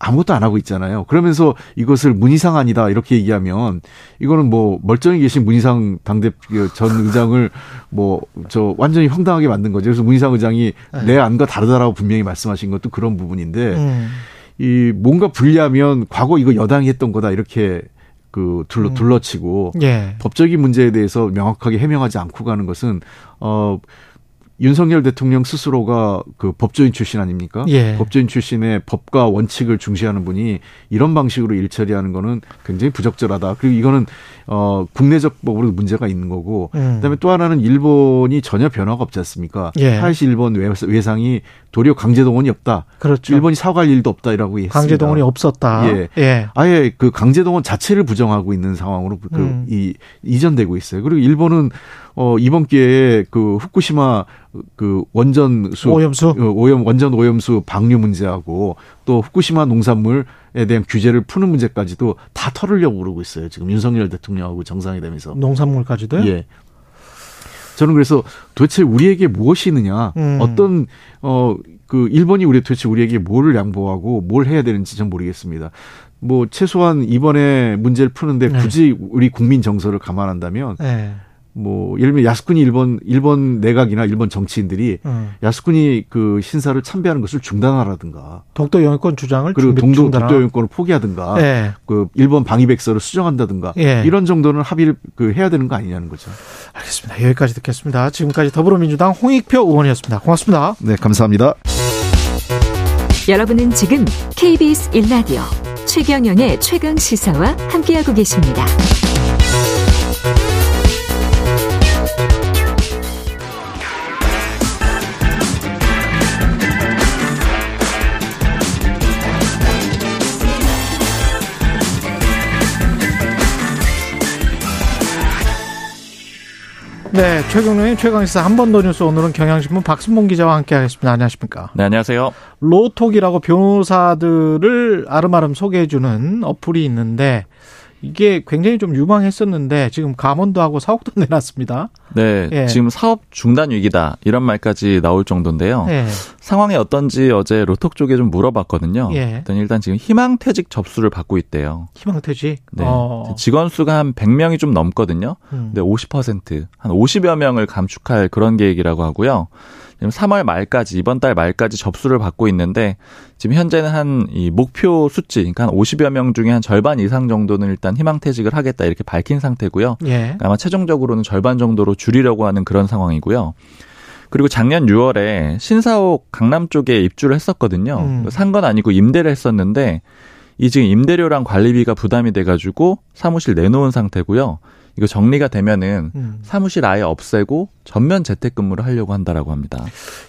아무것도 안 하고 있잖아요. 그러면서 이것을 문희상 안이다 이렇게 얘기하면 이거는 뭐 멀쩡히 계신 문희상 당대표 전 의장을 뭐 저 완전히 황당하게 만든 거죠. 그래서 문희상 의장이 네. 내 안과 다르다라고 분명히 말씀하신 것도 그런 부분인데 음. 이 뭔가 불리하면 과거 이거 여당이 했던 거다 이렇게 그 둘러 음. 둘러치고 예. 법적인 문제에 대해서 명확하게 해명하지 않고 가는 것은 어 윤석열 대통령 스스로가 그 법조인 출신 아닙니까? 예. 법조인 출신의 법과 원칙을 중시하는 분이 이런 방식으로 일 처리하는 거는 굉장히 부적절하다. 그리고 이거는 어 국내적 법으로 문제가 있는 거고 음. 그다음에 또 하나는 일본이 전혀 변화가 없지 않습니까? 예. 사실 일본 외- 외상이 도리어 강제동원이 없다. 그렇죠. 일본이 사과할 일도 없다라고 했습니다. 강제동원이 없었다. 예. 예. 아예 그 강제동원 자체를 부정하고 있는 상황으로 그 음. 이, 이전되고 있어요. 그리고 일본은 어 이번 기회에 그 후쿠시마 그 원전수 오염수? 어, 오염 원전 오염수 방류 문제하고 또 후쿠시마 농산물에 대한 규제를 푸는 문제까지도 다 털으려고 그러고 있어요. 지금 윤석열 대통령하고 정상회담에서. 농산물까지도요? 예. 저는 그래서 도대체 우리에게 무엇이 있느냐, 음. 어떤 어 그 일본이 우리 도대체 우리에게 뭘 양보하고 뭘 해야 되는지 전 모르겠습니다. 뭐 최소한 이번에 문제를 푸는데 네. 굳이 우리 국민 정서를 감안한다면 예. 뭐 예를 들면 야스쿠니 일본 일본 내각이나 일본 정치인들이 음. 야스쿠니 그 신사를 참배하는 것을 중단하라든가 독도 영유권 주장을 그리고 중단- 동독 중단하라. 독도 영권을 포기하든가 예. 그 일본 방위백서를 수정한다든가 예. 이런 정도는 합의를 그 해야 되는 거 아니냐는 거죠. 알겠습니다. 여기까지 듣겠습니다. 지금까지 더불어민주당 홍익표 의원이었습니다. 고맙습니다. 네, 감사합니다. 여러분은 지금 KBS 1라디오 최경영의 최강 시사와 함께하고 계십니다. 네, 최경영의 최강시사 한 번 더 뉴스 오늘은 경향신문 박순봉 기자와 함께하겠습니다. 안녕하십니까? 네, 안녕하세요. 로톡이라고 변호사들을 아름아름 소개해주는 어플이 있는데 이게 굉장히 좀 유망했었는데 지금 감원도 하고 사옥도 내놨습니다. 네, 예. 지금 사업 중단 위기다 이런 말까지 나올 정도인데요. 예. 상황이 어떤지 어제 로톡 쪽에 좀 물어봤거든요. 예. 일단 일단 지금 희망퇴직 접수를 받고 있대요. 희망퇴직. 네, 어. 직원 수가 한 100명이 좀 넘거든요. 음. 근데 50%한 50여 명을 감축할 그런 계획이라고 하고요. 지금 3월 말까지 이번 달 말까지 접수를 받고 있는데 지금 현재는 한 이 목표 수치 그러니까 한 50여 명 중에 한 절반 이상 정도는 일단 희망퇴직을 하겠다 이렇게 밝힌 상태고요. 예. 아마 최종적으로는 절반 정도로 줄이려고 하는 그런 상황이고요. 그리고 작년 6월에 신사옥 강남 쪽에 입주를 했었거든요. 음. 산건 아니고 임대를 했었는데 이 지금 임대료랑 관리비가 부담이 돼가지고 사무실 내놓은 상태고요. 이거 정리가 되면은 음. 사무실 아예 없애고 전면 재택근무를 하려고 한다라고 합니다.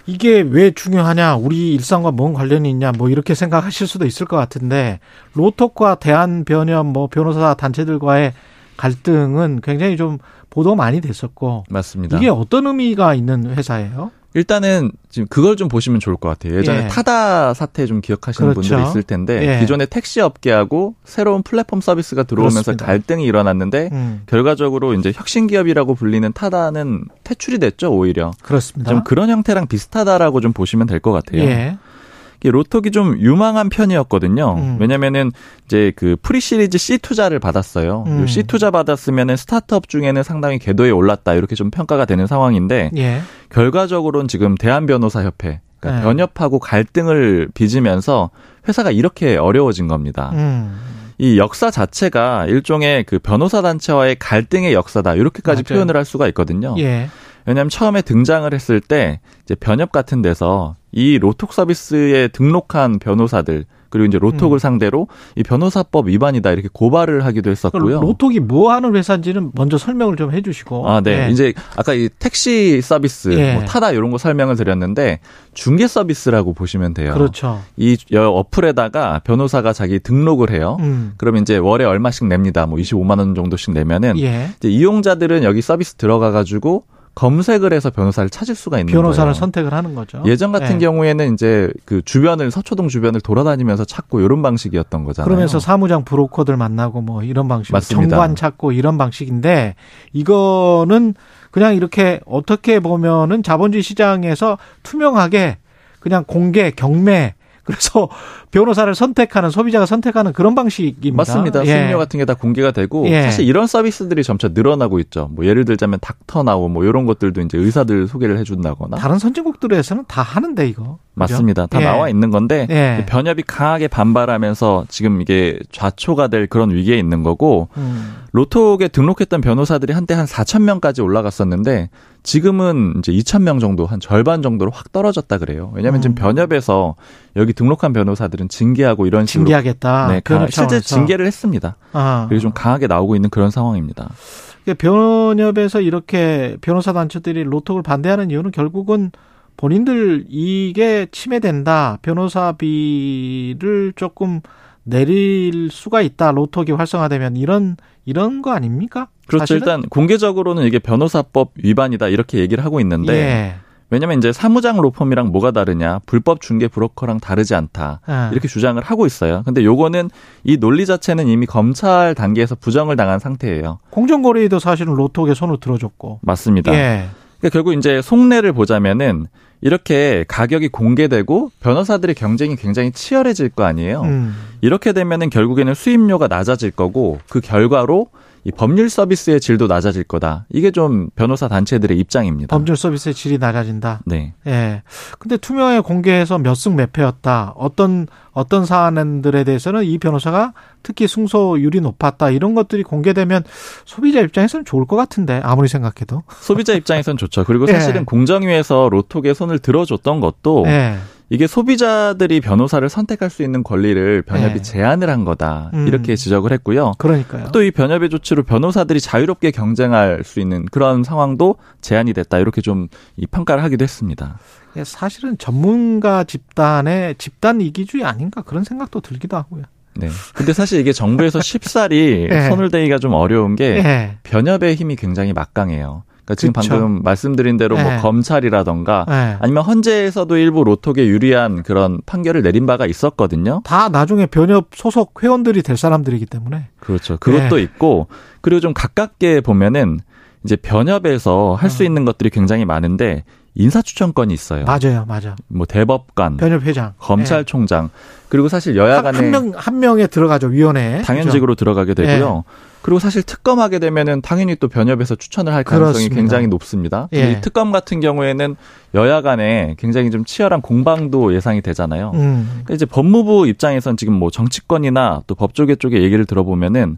이게 왜 중요하냐, 우리 일상과 뭔 관련이 있냐, 뭐 이렇게 생각하실 수도 있을 것 같은데 로톡과 대한변협 뭐 변호사 단체들과의 갈등은 굉장히 좀 보도 많이 됐었고 맞습니다. 이게 어떤 의미가 있는 회사예요? 일단은 지금 그걸 좀 보시면 좋을 것 같아요. 예전에 예. 타다 사태 좀 기억하시는 그렇죠. 분들이 있을 텐데 예. 기존의 택시 업계하고 새로운 플랫폼 서비스가 들어오면서 그렇습니다. 갈등이 일어났는데 음, 결과적으로 이제 혁신 기업이라고 불리는 타다는 퇴출이 됐죠 오히려 그렇습니다. 좀 그런 형태랑 비슷하다라고 좀 보시면 될 것 같아요. 예. 로톡이 좀 유망한 편이었거든요. 음. 왜냐면은 이제 그 pre-series C 투자를 받았어요. 음. C 투자 받았으면은 스타트업 중에는 상당히 궤도에 올랐다 이렇게 좀 평가가 되는 상황인데 예. 결과적으로는 지금 대한 변호사 협회 그러니까 네. 변협하고 갈등을 빚으면서 회사가 이렇게 어려워진 겁니다. 음. 이 역사 자체가 일종의 그 변호사 단체와의 갈등의 역사다 이렇게까지 맞아요. 표현을 할 수가 있거든요. 예. 왜냐하면 처음에 등장을 했을 때 이제 변협 같은 데서 이 로톡 서비스에 등록한 변호사들 그리고 이제 로톡을 음. 상대로 이 변호사법 위반이다 이렇게 고발을 하기도 했었고요. 로톡이 뭐 하는 회사인지는 먼저 설명을 좀 해주시고. 아, 네. 예. 이제 아까 이 택시 서비스, 예. 뭐 타다 이런 거 설명을 드렸는데 중개 서비스라고 보시면 돼요. 그렇죠. 이 여- 어플에다가 변호사가 자기 등록을 해요. 음. 그러면 이제 월에 얼마씩 냅니다. 뭐 25만 원 정도씩 내면은 예. 이제 이용자들은 여기 서비스 들어가 가지고 검색을 해서 변호사를 찾을 수가 있는 변호사를 거예요. 선택을 하는 거죠. 예전 같은 예. 경우에는 이제 그 주변을 서초동 주변을 돌아다니면서 찾고 이런 방식이었던 거잖아요. 그러면서 사무장 브로커들 만나고 뭐 이런 방식, 맞습니다. 정관 찾고 이런 방식인데 이거는 그냥 이렇게 어떻게 보면은 자본주의 시장에서 투명하게 그냥 공개 경매 그래서 변호사를 선택하는 소비자가 선택하는 그런 방식입니다. 맞습니다. 예. 수익료 같은 게 다 공개가 되고 예. 사실 이런 서비스들이 점차 늘어나고 있죠. 뭐 예를 들자면 닥터나우 뭐 이런 것들도 이제 의사들 소개를 해준다거나 다른 선진국들에서는 다 하는데 이거 그죠? 맞습니다. 다 예. 나와 있는 건데 예. 변협이 강하게 반발하면서 지금 이게 좌초가 될 그런 위기에 있는 거고 음. 로톡에 등록했던 변호사들이 한때 한 4천 명까지 올라갔었는데 지금은 이제 2,000명 정도 한 절반 정도로 확 떨어졌다 그래요. 왜냐하면 지금 음. 변협에서 여기 등록한 변호사들은 징계하고 이런 식으로 징계하겠다. 네, 가- 실제. 징계를 했습니다. 아. 그리고 좀 강하게 나오고 있는 그런 상황입니다. 그러니까 변협에서 이렇게 변호사 단체들이 로톡을 반대하는 이유는 결국은 본인들 이게 침해된다. 변호사비를 조금 내릴 수가 있다. 로톡이 활성화되면 이런 이런 거 아닙니까? 그렇죠. 사실은? 일단 공개적으로는 이게 변호사법 위반이다 이렇게 얘기를 하고 있는데 예. 왜냐면 이제 사무장 로펌이랑 뭐가 다르냐 불법 중개 브로커랑 다르지 않다 예. 이렇게 주장을 하고 있어요. 근데 요거는 이 논리 자체는 이미 검찰 단계에서 부정을 당한 상태예요. 공정거래도 사실은 로톡에 손을 들어줬고. 맞습니다. 예. 그러니까 결국 이제 속내를 보자면은 이렇게 가격이 공개되고 변호사들의 경쟁이 굉장히 치열해질 거 아니에요. 음. 이렇게 되면은 결국에는 수임료가 낮아질 거고 그 결과로 이 법률 서비스의 질도 낮아질 거다. 이게 좀 변호사 단체들의 입장입니다. 법률 서비스의 질이 낮아진다. 네. 예. 근데 투명하게 공개해서 몇 승 몇 패였다. 어떤 어떤 사안들에 대해서는 이 변호사가 특히 승소율이 높았다. 이런 것들이 공개되면 소비자 입장에서는 좋을 것 같은데 아무리 생각해도. 소비자 입장에선 좋죠. 그리고 예. 사실은 공정위에서 로톡에 손을 들어줬던 것도 예. 이게 소비자들이 변호사를 선택할 수 있는 권리를 변협이 네. 제한을 한 거다. 음. 이렇게 지적을 했고요. 그러니까요. 또 이 변협의 조치로 변호사들이 자유롭게 경쟁할 수 있는 그런 상황도 제한이 됐다. 이렇게 좀 이 평가를 하기도 했습니다. 예, 사실은 전문가 집단의 집단 이기주의 아닌가 그런 생각도 들기도 하고요. 네. 근데 사실 이게 정부에서 쉽사리 예. 손을 대기가 좀 어려운 게 예. 변협의 힘이 굉장히 막강해요. 그러니까 지금 그쵸. 방금 말씀드린 대로 뭐 예. 검찰이라던가 예. 아니면 헌재에서도 일부 로톡에 유리한 그런 판결을 내린 바가 있었거든요. 다 나중에 변협 소속 회원들이 될 사람들이기 때문에. 그렇죠. 그것도 네. 있고 그리고 좀 가깝게 보면은 이제 변협에서 할수 어. 있는 것들이 굉장히 많은데 인사추천권이 있어요. 맞아요, 맞아. 뭐 대법관, 변협 회장, 검찰총장 그리고 사실 여야 간에 한명 한 명에 들어가죠 위원회. 당연직으로 들어가게 되고요. 그리고 사실 특검하게 되면은 당연히 또 변협에서 추천을 할 가능성이 그렇습니다. 굉장히 높습니다. 예. 이 특검 같은 경우에는 여야 간에 굉장히 좀 치열한 공방도 예상이 되잖아요. 음. 그러니까 이제 법무부 입장에선 지금 뭐 정치권이나 또 법조계 쪽의 얘기를 들어보면은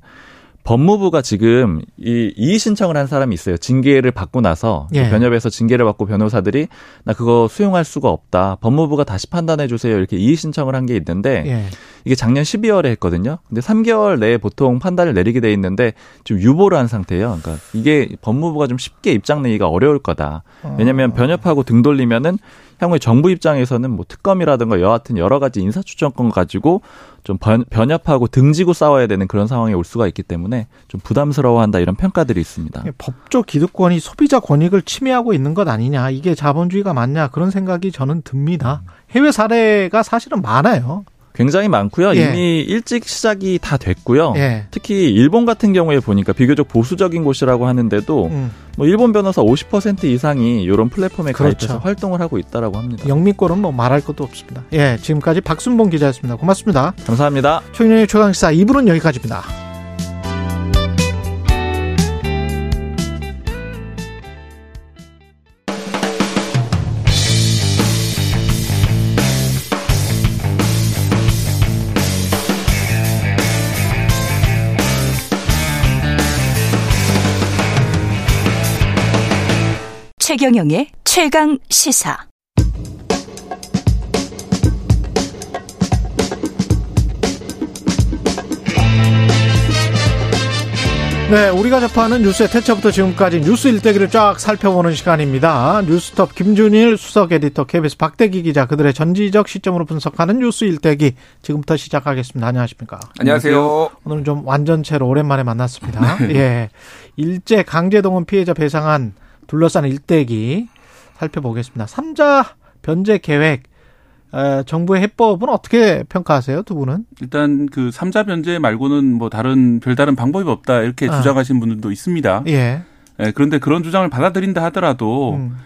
법무부가 지금 이 이의 신청을 한 사람이 있어요. 징계를 받고 나서 예. 변협에서 징계를 받고 변호사들이 나 그거 수용할 수가 없다. 법무부가 다시 판단해 주세요. 이렇게 이의 신청을 한 게 있는데 예. 이게 작년 12월에 했거든요. 근데 3개월 내에 보통 판단을 내리게 돼 있는데 좀 유보를 한 상태예요. 그러니까 이게 법무부가 좀 쉽게 입장 내기가 어려울 거다. 왜냐하면 변협하고 등 돌리면은 향후에 정부 입장에서는 뭐 특검이라든가 여하튼 여러 가지 인사추천권 가지고 좀 변, 변협하고 등지고 싸워야 되는 그런 상황이 올 수가 있기 때문에 좀 부담스러워한다 이런 평가들이 있습니다. 법조 기득권이 소비자 권익을 침해하고 있는 것 아니냐 이게 자본주의가 맞냐 그런 생각이 저는 듭니다. 해외 사례가 사실은 많아요. 굉장히 많고요. 예. 이미 일찍 시작이 다 됐고요. 예. 특히 일본 같은 경우에 보니까 비교적 보수적인 곳이라고 하는데도 음. 뭐 일본 변호사 50% 이상이 이런 플랫폼에 그렇죠. 가입해서 활동을 하고 있다라고 합니다. 영미권은 뭐 말할 것도 없습니다. 예, 지금까지 박순봉 기자였습니다. 고맙습니다. 감사합니다. 최경영의 최강시사 2부는 여기까지입니다. 최경영의 최강 시사. 네, 우리가 접하는 뉴스의 태초부터 지금까지 뉴스 일대기를 쫙 살펴보는 시간입니다. 뉴스톱 김준일 수석 에디터 KBS 박대기 기자 그들의 전지적 시점으로 분석하는 뉴스 일대기 지금부터 시작하겠습니다. 안녕하십니까? 안녕하세요. 오늘은 좀 완전체로 오랜만에 만났습니다. 예. 일제 강제동원 피해자 배상안 둘러싼 일대기 살펴보겠습니다. 삼자 변제 계획 에, 정부의 해법은 어떻게 평가하세요, 두 분은? 일단 그 삼자 변제 말고는 뭐 다른 별다른 방법이 없다 이렇게 아. 주장하시는 분들도 있습니다. 예. 예, 그런데 그런 주장을 받아들인다 하더라도 음.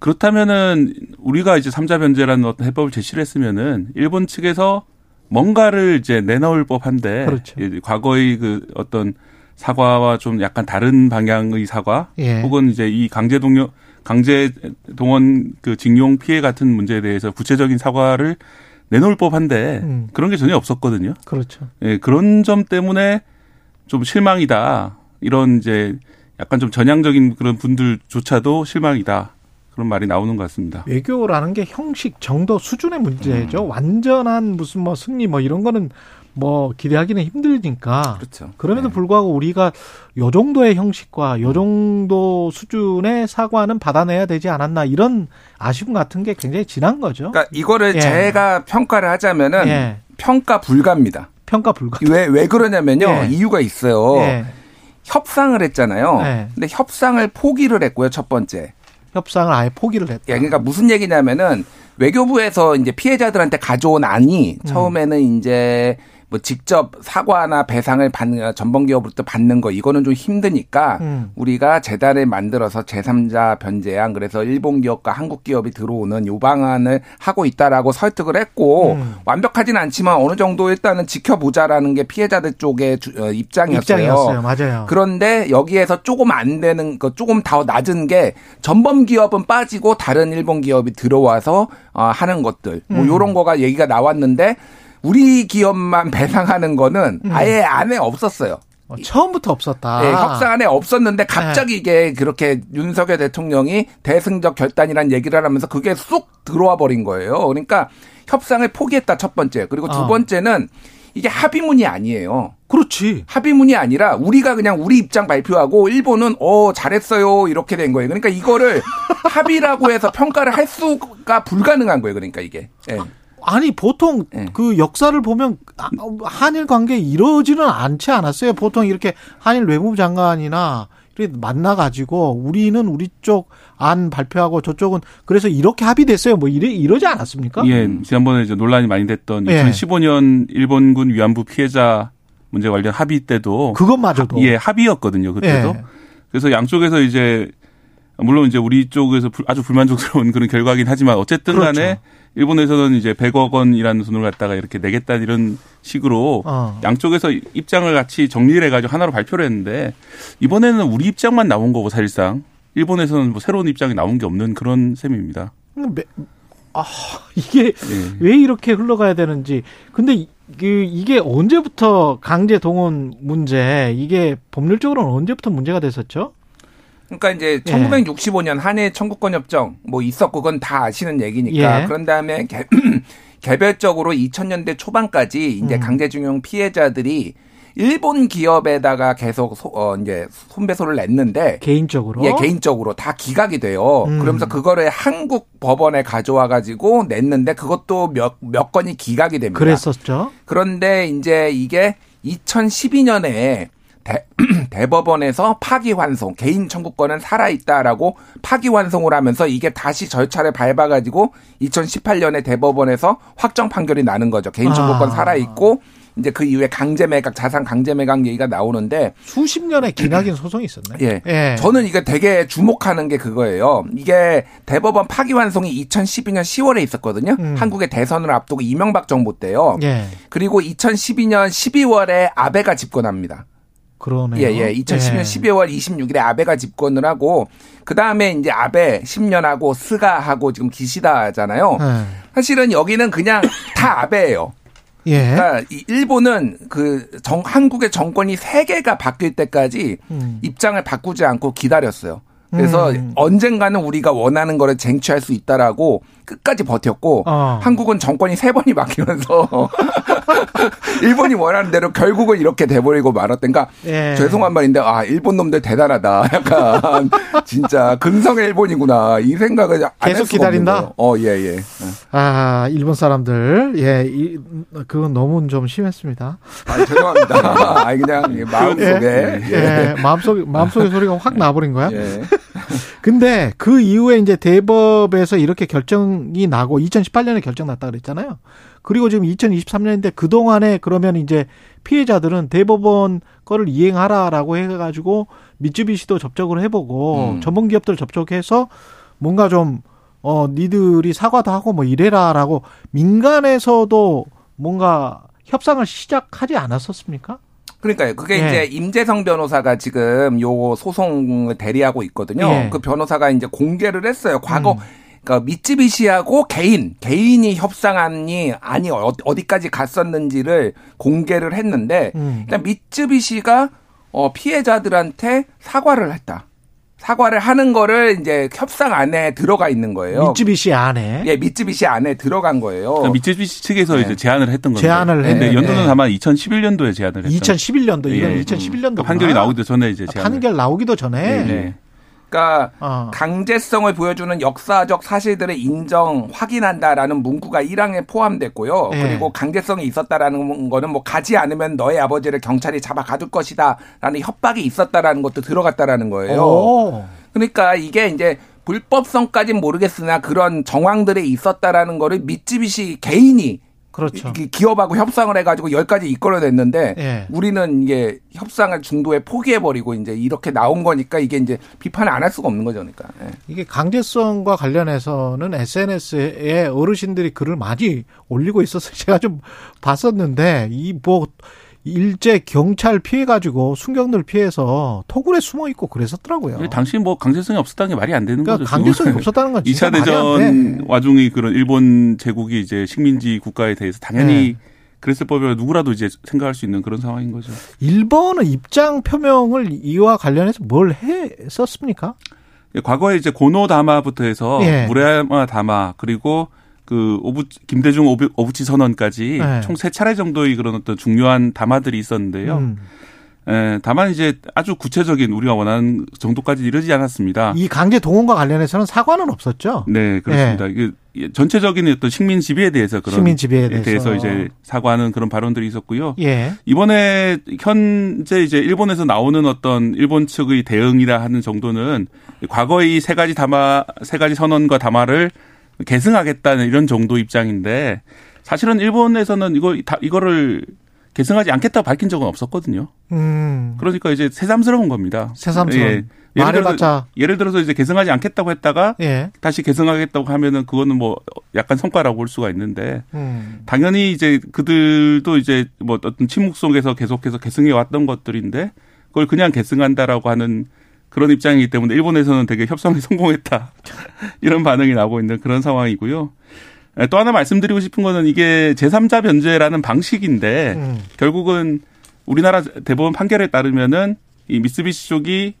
그렇다면은 우리가 이제 삼자 변제라는 어떤 해법을 제시를 했으면은 일본 측에서 뭔가를 이제 내놓을 법한데 그렇죠. 예, 과거의 그 어떤 사과와 좀 약간 다른 방향의 사과 예. 혹은 이제 이 강제 동료 강제 동원 그 징용 피해 같은 문제에 대해서 구체적인 사과를 내놓을 법한데 음. 그런 게 전혀 없었거든요. 그렇죠. 예, 그런 점 때문에 좀 실망이다. 이런 이제 약간 좀 전향적인 그런 분들조차도 실망이다. 그런 말이 나오는 것 같습니다. 외교라는 게 형식, 정도, 수준의 문제죠. 음. 완전한 무슨 뭐 승리 뭐 이런 거는 뭐 기대하기는 힘들니까. 그렇죠. 그럼에도 네. 불구하고 우리가 요 정도의 형식과 요 정도 수준의 사과는 받아내야 되지 않았나 이런 아쉬움 같은 게 굉장히 진한 거죠. 그러니까 이거를 예. 제가 평가를 하자면은 예. 평가 불가입니다. 평가 불가. 왜, 왜 그러냐면요. 예. 이유가 있어요. 예. 협상을 했잖아요. 예. 근데 협상을 포기를 했고요. 첫 번째. 협상을 아예 포기를 했다. 예, 그러니까 무슨 얘기냐면은 외교부에서 이제 피해자들한테 가져온 안이 음. 처음에는 이제 뭐 직접 사과나 배상을 받는 전범 기업으로부터 받는 거 이거는 좀 힘드니까 음. 우리가 재단을 만들어서 제3자 변제안 그래서 일본 기업과 한국 기업이 들어오는 요 방안을 하고 있다라고 설득을 했고 음. 완벽하진 않지만 어느 정도 일단은 지켜보자라는 게 피해자들 쪽의 어, 입장이었어요. 입장이었어요. 맞아요. 그런데 여기에서 조금 안 되는 거 조금 더 낮은 게 전범 기업은 빠지고 다른 일본 기업이 들어와서 어, 하는 것들 뭐 음. 요런 거가 얘기가 나왔는데 우리 기업만 배상하는 거는 음. 아예 안에 없었어요. 어, 처음부터 없었다. 네, 협상 안에 없었는데 갑자기 네. 이게 그렇게 윤석열 대통령이 대승적 결단이란 얘기를 하면서 그게 쑥 들어와 버린 거예요. 그러니까 협상을 포기했다 첫 번째. 그리고 두 어. 번째는 이게 합의문이 아니에요. 그렇지. 합의문이 아니라 우리가 그냥 우리 입장 발표하고 일본은 어 잘했어요 이렇게 된 거예요. 그러니까 이거를 합의라고 해서 평가를 할 수가 불가능한 거예요. 그러니까 이게. 네. 아니 보통 네. 그 역사를 보면 한일 관계 이러지는 않지 않았어요. 보통 이렇게 한일 외무부 장관이나 이렇게 만나 가지고 우리는 우리 쪽 안 발표하고 저쪽은 그래서 이렇게 합의됐어요. 뭐 이래 이러지 않았습니까? 예, 지난번에 이제 논란이 많이 됐던 예. 2015년 일본군 위안부 피해자 문제 관련 합의 때도 그것마저도 예 합의였거든요. 그때도 예. 그래서 양쪽에서 이제 물론 이제 우리 쪽에서 아주 불만족스러운 그런 결과긴 하지만 어쨌든 간에 그렇죠. 일본에서는 이제 100억 원이라는 돈을 갖다가 이렇게 내겠다 이런 식으로 어. 양쪽에서 입장을 같이 정리를 해가지고 하나로 발표를 했는데 이번에는 우리 입장만 나온 거고 사실상 일본에서는 뭐 새로운 입장이 나온 게 없는 그런 셈입니다. 아 이게 네. 왜 이렇게 흘러가야 되는지 근데 그 이게 언제부터 강제 동원 문제 이게 법률적으로는 언제부터 문제가 됐었죠? 그러니까 이제 1965년 예. 한일 청구권 협정 뭐 있었고 그건 다 아시는 얘기니까 예. 그런 다음에 개, 개별적으로 2000년대 초반까지 이제 음. 강제징용 피해자들이 일본 기업에다가 계속 소, 어, 이제 손배소를 냈는데 개인적으로 예 개인적으로 다 기각이 돼요. 음. 그러면서 그거를 한국 법원에 가져와 가지고 냈는데 그것도 몇몇 건이 기각이 됩니다. 그랬었죠. 그런데 이제 이게 2012년에 대, 대 법원에서 파기환송 개인 청구권은 살아있다라고 파기환송을 하면서 이게 다시 절차를 밟아가지고 2018년에 대법원에서 확정 판결이 나는 거죠. 개인 청구권 아. 살아있고 이제 그 이후에 강제 매각, 자산 강제 매각 얘기가 나오는데 수십 년의 기나긴 소송이 있었네. 예. 예. 저는 이게 되게 주목하는 게 그거예요. 이게 대법원 파기환송이 2012년 10월에 있었거든요. 음. 한국의 대선을 앞두고 이명박 정부 때요. 예. 그리고 2012년 12월에 아베가 집권합니다. 그러네요. 예, 예. 2010년 예. 12월 26일에 아베가 집권을 하고 그 다음에 이제 아베 10년하고 스가하고 지금 기시다잖아요. 예. 사실은 여기는 그냥 다 아베예요. 예. 그러니까 일본은 그 정, 한국의 정권이 세 개가 바뀔 때까지 음. 입장을 바꾸지 않고 기다렸어요. 그래서 음. 언젠가는 우리가 원하는 거를 쟁취할 수 있다라고 끝까지 버텼고 어. 한국은 정권이 세 번이 바뀌면서 일본이 원하는 대로 결국은 이렇게 돼버리고 말았던 그러니까 예. 죄송한 말인데 아 일본 놈들 대단하다 약간 진짜 근성의 일본이구나 이 생각을 계속 기다린다. 어예 예. 아 일본 사람들 예 이, 그건 너무 좀 심했습니다. 아 죄송합니다. 아 그냥 마음속에 예, 예. 예. 마음속 마음속의 소리가 확 나버린 거야. 예. 근데 그 이후에 이제 대법에서 이렇게 결정이 나고 2018년에 결정 났다 그랬잖아요. 그리고 지금 2023년인데 그동안에 그러면 이제 피해자들은 대법원 거를 이행하라라고 해가지고 미쯔비시도 접촉을 해보고 음. 전문 기업들 접촉해서 뭔가 좀 어, 니들이 사과도 하고 뭐 이래라라고 민간에서도 뭔가 협상을 시작하지 않았었습니까? 그러니까요. 그게 예. 이제 임재성 변호사가 지금 요 소송을 대리하고 있거든요. 예. 그 변호사가 이제 공개를 했어요. 과거 음. 그러니까 미쯔비시하고 개인 개인이 협상안이 아니 어디까지 갔었는지를 공개를 했는데 음. 일단 미쯔비시가 어, 피해자들한테 사과를 했다. 사과를 하는 거를 이제 협상 안에 들어가 있는 거예요. 미쯔비시 안에. 예, 미쯔비시 안에 들어간 거예요. 그러니까 미쯔비시 측에서 네. 이제 제안을 했던 거죠. 제안을 했는데 네. 연도는 다만 2011년도에 제안을 했죠. 2011년도 이건 예. 2011년도 판결이 나오기도 전에 이제 제안. 판결 나오기도 전에. 네. 그러니까 어. 강제성을 보여주는 역사적 사실들을 인정 확인한다라는 문구가 1항에 포함됐고요. 네. 그리고 강제성이 있었다라는 거는 뭐 가지 않으면 너의 아버지를 경찰이 잡아 가둘 것이다라는 협박이 있었다라는 것도 들어갔다라는 거예요. 오. 그러니까 이게 이제 불법성까지는 모르겠으나 그런 정황들이 있었다라는 거를 미쯔비시 개인이 그렇죠. 기업하고 협상을 해가지고 열 가지 이끌어냈는데 예. 우리는 이게 협상을 중도에 포기해버리고 이제 이렇게 나온 거니까 이게 이제 비판을 안 할 수가 없는 거죠, 그러니까. 예. 이게 강제성과 관련해서는 SNS에 어르신들이 글을 많이 올리고 있어서 제가 좀 봤었는데 이뭐 일제 경찰 피해 가지고 순경들 피해서 토굴에 숨어 있고 그랬었더라고요. 당시 뭐 강제성이 없었다는 게 말이 안 되는 그러니까 거죠. 강제성이 없었다는 건 2차 대전 와중에 그런 일본 제국이 이제 식민지 국가에 대해서 당연히 네. 그랬을 법이라 누구라도 이제 생각할 수 있는 그런 상황인 거죠. 일본은 입장 표명을 이와 관련해서 뭘 했었습니까? 예, 과거에 이제 고노 다마부터 해서 예. 무레야마 다마 그리고 그 오부 김대중 오부, 오부치 선언까지 네. 총세 차례 정도의 그런 어떤 중요한 담화들이 있었는데요. 음. 에, 예, 다만 이제 아주 구체적인 우리가 원하는 정도까지 이르지 않았습니다. 이 강제 동원과 관련해서는 사과는 없었죠. 네, 그렇습니다. 네. 이게 전체적인 어떤 식민 지배에 대해서 그런 식민 지배에 대해서. 대해서 이제 사과하는 그런 발언들이 있었고요. 예. 이번에 현재 이제 일본에서 나오는 어떤 일본 측의 대응이라 하는 정도는 과거의 세 가지 담화 세 가지 선언과 담화를 계승하겠다는 이런 정도 입장인데 사실은 일본에서는 이거 다 이거를 계승하지 않겠다고 밝힌 적은 없었거든요. 음. 그러니까 이제 새삼스러운 겁니다. 새삼스러운. 예. 예를 들어서, 예를 들어서 이제 계승하지 않겠다고 했다가 예. 다시 계승하겠다고 하면은 그거는 뭐 약간 성과라고 볼 수가 있는데 음. 당연히 이제 그들도 이제 뭐 어떤 침묵 속에서 계속해서 계승해 왔던 것들인데 그걸 그냥 계승한다라고 하는 그런 입장이기 때문에 일본에서는 되게 협상에 성공했다. 이런 반응이 나오고 있는 그런 상황이고요. 또 하나 말씀드리고 싶은 거는 이게 제3자 변제라는 방식인데 음. 결국은 우리나라 대법원 판결에 따르면은 이 미쓰비시 쪽이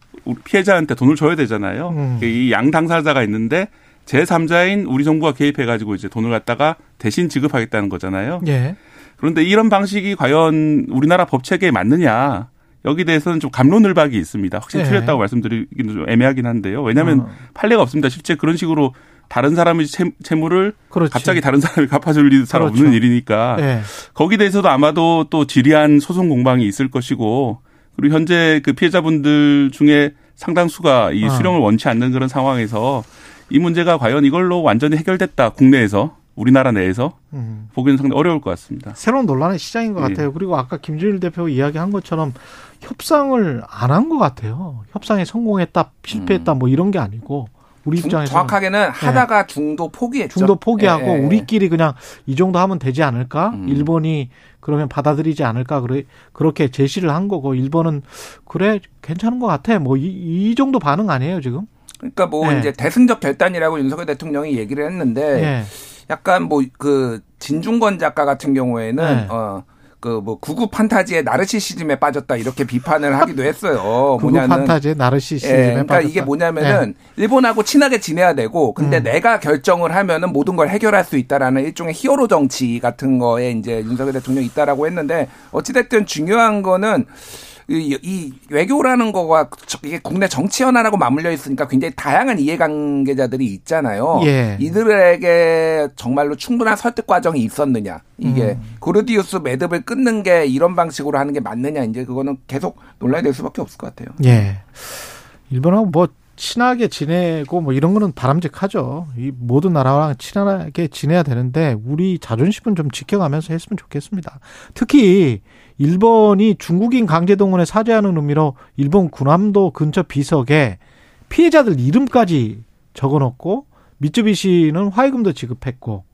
피해자한테 돈을 줘야 되잖아요. 음. 이양 당사자가 있는데 제3자인 우리 정부가 개입해 가지고 이제 돈을 갖다가 대신 지급하겠다는 거잖아요. 예. 그런데 이런 방식이 과연 우리나라 법 체계에 맞느냐? 여기 대해서는 좀 감론을박이 있습니다. 확실히 네. 틀렸다고 말씀드리기는 좀 애매하긴 한데요. 왜냐하면 어. 판례가 없습니다. 실제 그런 식으로 다른 사람의 채, 무를 그렇지. 갑자기 다른 사람이 갚아줄 잘 그렇죠. 없는 일이니까 네. 거기 대해서도 아마도 또 지리한 소송 공방이 있을 것이고 그리고 현재 그 피해자분들 중에 상당수가 이 어. 수령을 원치 않는 그런 상황에서 이 문제가 과연 이걸로 완전히 해결됐다 국내에서 우리나라 내에서 음. 보기는 상당히 어려울 것 같습니다. 새로운 논란의 시장인 것 예. 같아요. 그리고 아까 김준일 대표 이야기한 것처럼 협상을 안 한 것 같아요. 협상에 성공했다, 실패했다, 음. 뭐 이런 게 아니고 우리 입장에서 정확하게는 예. 하다가 네. 중도 포기했죠. 중도 포기하고 네. 우리끼리 그냥 이 정도 하면 되지 않을까? 음. 일본이 그러면 받아들이지 않을까? 그래 그렇게 제시를 한 거고 일본은 그래 괜찮은 것 같아. 뭐이 이 정도 반응 아니에요 지금? 그러니까 뭐 네. 이제 대승적 결단이라고 윤석열 대통령이 얘기를 했는데 약간 뭐 그 진중권 작가 같은 경우에는 어. 그 뭐 구구 판타지의 나르시시즘에 빠졌다 이렇게 비판을 하기도 했어요. 뭐냐면 판타지의 나르시시즘에 예, 그러니까 빠졌다. 이게 뭐냐면은 네. 일본하고 친하게 지내야 되고 근데 음. 내가 결정을 하면은 모든 걸 해결할 수 있다라는 일종의 히어로 정치 같은 거에 이제 윤석열 대통령이 있다라고 했는데 어찌 됐든 중요한 거는 이, 이 외교라는 거가 이게 국내 정치 현안하고 맞물려 있으니까 굉장히 다양한 이해관계자들이 있잖아요. 예. 이들에게 정말로 충분한 설득 과정이 있었느냐. 이게 음. 고르디우스 매듭을 끊는 게 이런 방식으로 하는 게 맞느냐. 이제 그거는 계속 논란이 될 수밖에 없을 것 같아요. 예. 일본하고 뭐 친하게 지내고 뭐 이런 거는 바람직하죠. 이 모든 나라랑 친하게 지내야 되는데 우리 자존심은 좀 지켜가면서 했으면 좋겠습니다. 특히 일본이 중국인 강제동원에 사죄하는 의미로 일본 군함도 근처 비석에 피해자들 이름까지 적어놓고 미쯔비시는 화해금도 지급했고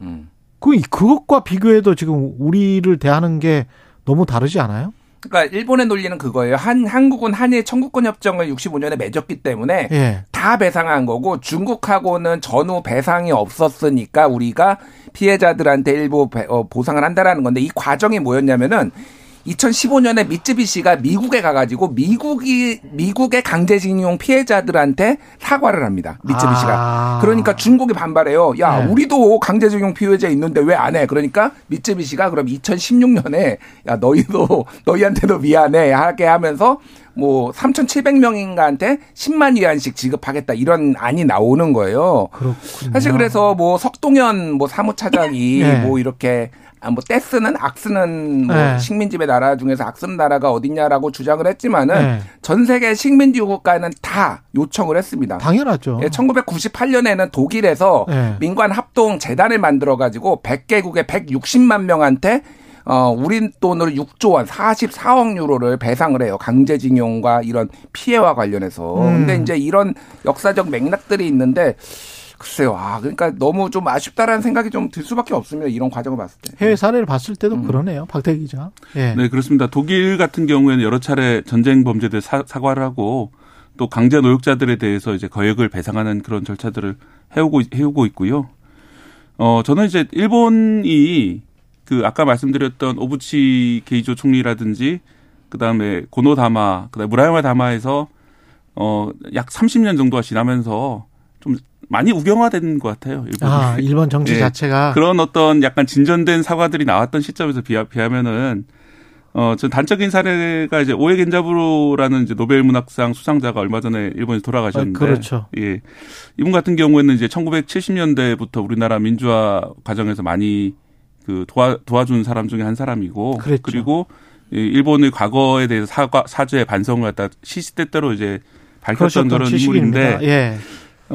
음. 그 그것과 비교해도 지금 우리를 대하는 게 너무 다르지 않아요? 그러니까 일본의 논리는 그거예요. 한 한국은 한일 청구권 협정을 65년에 맺었기 때문에 예. 다 배상한 거고 중국하고는 전후 배상이 없었으니까 우리가 피해자들한테 일부 배, 어, 보상을 한다라는 건데 이 과정이 뭐였냐면은 2015년에 미쯔비시가 미국에 가가지고 미국이 미국의 강제징용 피해자들한테 사과를 합니다. 미쯔비시가. 아. 그러니까 중국이 반발해요. 야, 네. 우리도 강제징용 피해자 있는데 왜 안 해? 그러니까 미쯔비시가 그럼 2016년에 야 너희도 너희한테도 미안해 하게 하면서 뭐 3,700명인가한테 10만 위안씩 지급하겠다 이런 안이 나오는 거예요. 그렇군요. 사실 그래서 뭐 석동현 뭐 사무차장이 네. 뭐 이렇게 아, 뭐 떼쓰는 악쓰는 뭐 네. 식민지배 나라 중에서 악쓰는 나라가 어딨냐라고 주장을 했지만은 네. 전 세계 식민지 국가는 다 요청을 했습니다. 당연하죠. 예, 1998년에는 독일에서 네. 민관 합동 재단을 만들어 가지고 100개국의 160만 명한테 어, 우리 돈으로 6조 원, 44억 유로를 배상을 해요. 강제징용과 이런 피해와 관련해서. 음. 근데 이제 이런 역사적 맥락들이 있는데 글쎄요. 아, 그러니까 너무 좀 아쉽다라는 생각이 좀 들 수밖에 없습니다. 이런 과정을 봤을 때. 해외 사례를 봤을 때도 음. 그러네요. 박태 기자. 예. 네, 그렇습니다. 독일 같은 경우에는 여러 차례 전쟁 범죄들 사, 사과를 하고 또 강제 노역자들에 대해서 이제 거액을 배상하는 그런 절차들을 해오고 해오고 있고요. 어, 저는 이제 일본이 그 아까 말씀드렸던 오부치 게이조 총리라든지 그다음에 고노다마, 그다음에 무라야마 다마에서 어약 30년 정도가 지나면서 좀 많이 우경화된 것 같아요. 일본. 아, 일본 정치 네. 자체가 그런 어떤 약간 진전된 사과들이 나왔던 시점에서 비하, 비하면은 어, 전 단적인 사례가 이제 오에 겐자부로라는 이제 노벨 문학상 수상자가 얼마 전에 일본에서 돌아가셨는데. 아, 그렇죠. 예. 이분 같은 경우에는 이제 1970년대부터 우리나라 민주화 과정에서 많이 그 도와 도와준 사람 중에 한 사람이고 그랬죠. 그리고 일본의 과거에 대해서 사과 사죄 반성을 갖다 시시때때로 이제 밝혔던 그런 인물인데 예.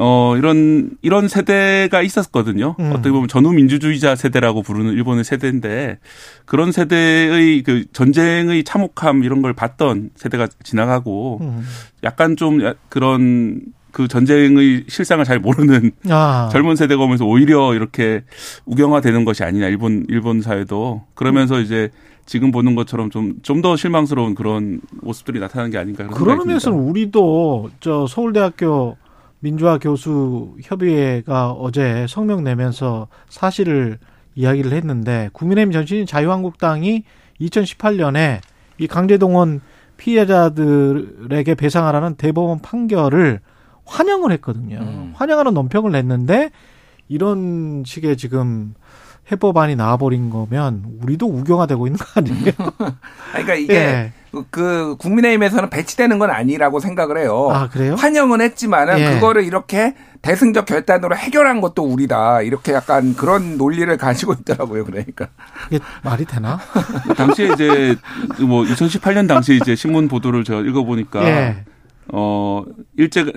어 이런 이런 세대가 있었거든요. 음. 어떻게 보면 전후 민주주의자 세대라고 부르는 일본의 세대인데 그런 세대의 그 전쟁의 참혹함 이런 걸 봤던 세대가 지나가고 음. 약간 좀 그런 그 전쟁의 실상을 잘 모르는 아. 젊은 세대가 오면서 오히려 이렇게 우경화되는 것이 아니냐 일본 일본 사회도 그러면서 음. 이제 지금 보는 것처럼 좀 좀 더 실망스러운 그런 모습들이 나타나는 게 아닌가 그런 의미에서는 우리도 저 서울대학교 민주화 교수 협의회가 어제 성명 내면서 사실을 이야기를 했는데 국민의힘 전신인 자유한국당이 2018년에 이 강제동원 피해자들에게 배상하라는 대법원 판결을 환영을 했거든요. 음. 환영하는 논평을 냈는데 이런 식의 지금 해법안이 나와버린 거면 우리도 우경화되고 있는 거 아니에요? 그러니까 이게 예. 그 국민의힘에서는 배치되는 건 아니라고 생각을 해요. 아 그래요? 환영은 했지만은 예. 그거를 이렇게 대승적 결단으로 해결한 것도 우리다. 이렇게 약간 그런 논리를 가지고 있더라고요. 그러니까 이게 말이 되나? 당시에 이제 뭐 2018년 당시에 이제 신문 보도를 제가 읽어 보니까. 예. 어 일제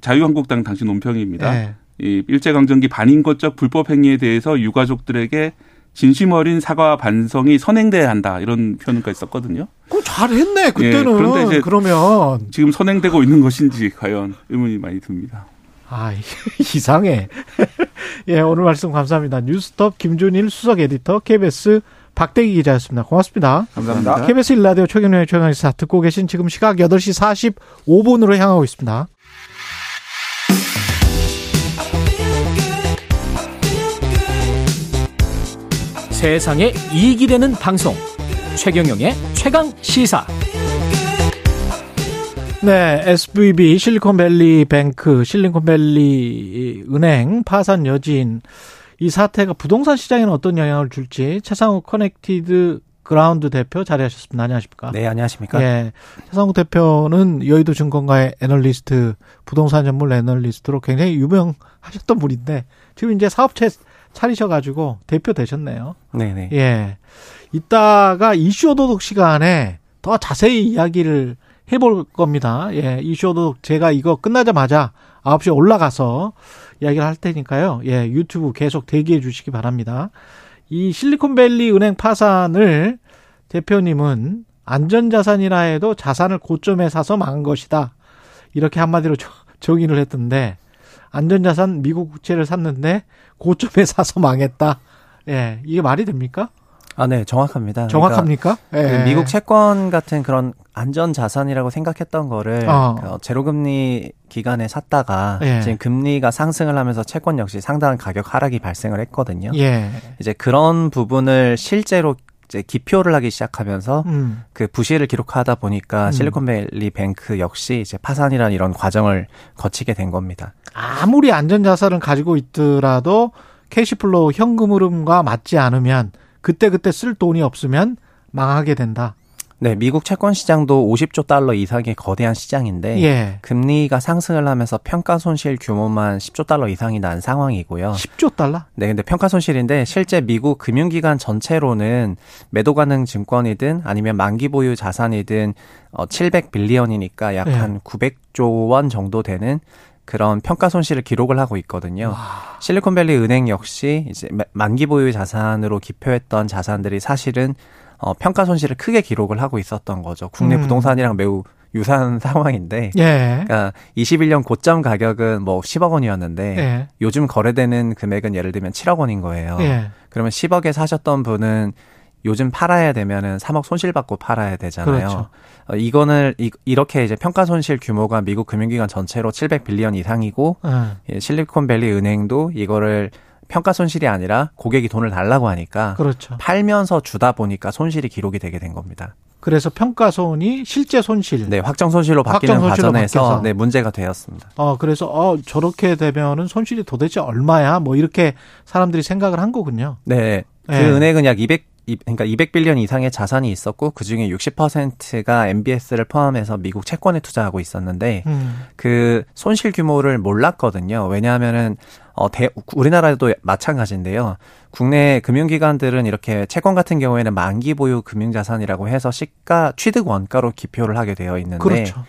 자유한국당 당시 논평입니다. 네. 이 일제강점기 반인권적 불법 행위에 대해서 유가족들에게 진심 어린 사과 반성이 선행돼야 한다 이런 표현까지 썼거든요. 그 잘했네 그때는. 예, 그런데 이제 그러면 지금 선행되고 있는 것인지 과연 의문이 많이 듭니다. 아 이상해. 예 오늘 말씀 감사합니다. 뉴스톱 김준일 수석 에디터 KBS 박대기 기자였습니다. 고맙습니다. 감사합니다. KBS 일라디오 최경영의 최강시사 듣고 계신 지금 시각 8시 45분으로 향하고 있습니다. 세상에 이익이 되는 방송 최경영의 최강 시사 네, SVB 실리콘밸리 뱅크, 실리콘밸리 은행 파산 여진 이 사태가 부동산 시장에는 어떤 영향을 줄지 최상욱 커넥티드 그라운드 대표 자리하셨습니다. 안녕하십니까? 네, 안녕하십니까? 예. 최상욱 대표는 여의도 증권가의 애널리스트, 부동산 전문 애널리스트로 굉장히 유명하셨던 분인데 지금 이제 사업체 차리셔가지고 대표 되셨네요. 네네. 예. 이따가 이슈 오도독 시간에 더 자세히 이야기를 해볼 겁니다. 예. 이슈 오도독 제가 이거 끝나자마자 9시에 올라가서 이야기를 할 테니까요. 예, 유튜브 계속 대기해 주시기 바랍니다. 이 실리콘밸리 은행 파산을 대표님은 안전자산이라 해도 자산을 고점에 사서 망한 것이다. 이렇게 한마디로 정의를 했던데, 안전자산 미국 국채를 샀는데 고점에 사서 망했다. 예, 이게 말이 됩니까? 아, 네, 정확합니다. 정확합니까? 그러니까 그 미국 채권 같은 그런 안전 자산이라고 생각했던 거를 어. 그 제로금리 기간에 샀다가 예. 지금 금리가 상승을 하면서 채권 역시 상당한 가격 하락이 발생을 했거든요. 예. 이제 그런 부분을 실제로 이제 기표를 하기 시작하면서 음. 그 부실을 기록하다 보니까 음. 실리콘밸리 뱅크 역시 이제 파산이라는 이런 과정을 거치게 된 겁니다. 아무리 안전자산을 가지고 있더라도 cash flow 현금 흐름과 맞지 않으면 그때그때 쓸 돈이 없으면 망하게 된다. 네, 미국 채권 시장도 50조 달러 이상의 거대한 시장인데 예. 금리가 상승을 하면서 평가 손실 규모만 10조 달러 이상이 난 상황이고요. 10조 달러? 네, 근데 평가 손실인데 실제 미국 금융기관 전체로는 매도 가능 증권이든 아니면 만기 보유 자산이든 어 700빌리언이니까 약한 예. 900조 원 정도 되는 그런 평가 손실을 기록을 하고 있거든요. 와. 실리콘밸리 은행 역시 이제 만기 보유 자산으로 기표했던 자산들이 사실은 어, 평가 손실을 크게 기록을 하고 있었던 거죠. 국내 음. 부동산이랑 매우 유사한 상황인데, 예. 그러니까 21년 고점 가격은 뭐 10억 원이었는데 예. 요즘 거래되는 금액은 예를 들면 7억 원인 거예요. 예. 그러면 10억에 사셨던 분은 요즘 팔아야 되면은 3억 손실 받고 팔아야 되잖아요. 그렇죠. 어, 이거는 이, 이렇게 이제 평가 손실 규모가 미국 금융기관 전체로 700빌리언 이상이고 음. 예, 실리콘밸리 은행도 이거를 평가 손실이 아니라 고객이 돈을 달라고 하니까 그렇죠. 팔면서 주다 보니까 손실이 기록이 되게 된 겁니다. 그래서 평가 손이 실제 손실. 네, 확정 손실로 바뀌는 확정 손실로 과정에서 바뀌어서. 네, 문제가 되었습니다. 어, 그래서 어, 저렇게 되면은 손실이 도대체 얼마야? 뭐 이렇게 사람들이 생각을 한 거군요. 네. 그 네. 은행은 약 200, 그러니까 200빌리언 이상의 자산이 있었고 그 중에 60%가 MBS를 포함해서 미국 채권에 투자하고 있었는데 음. 그 손실 규모를 몰랐거든요. 왜냐하면은 어, 대, 우리나라도 마찬가지인데요. 국내 금융기관들은 이렇게 채권 같은 경우에는 만기 보유 금융자산이라고 해서 시가 취득 원가로 기표를 하게 되어 있는데 그렇죠.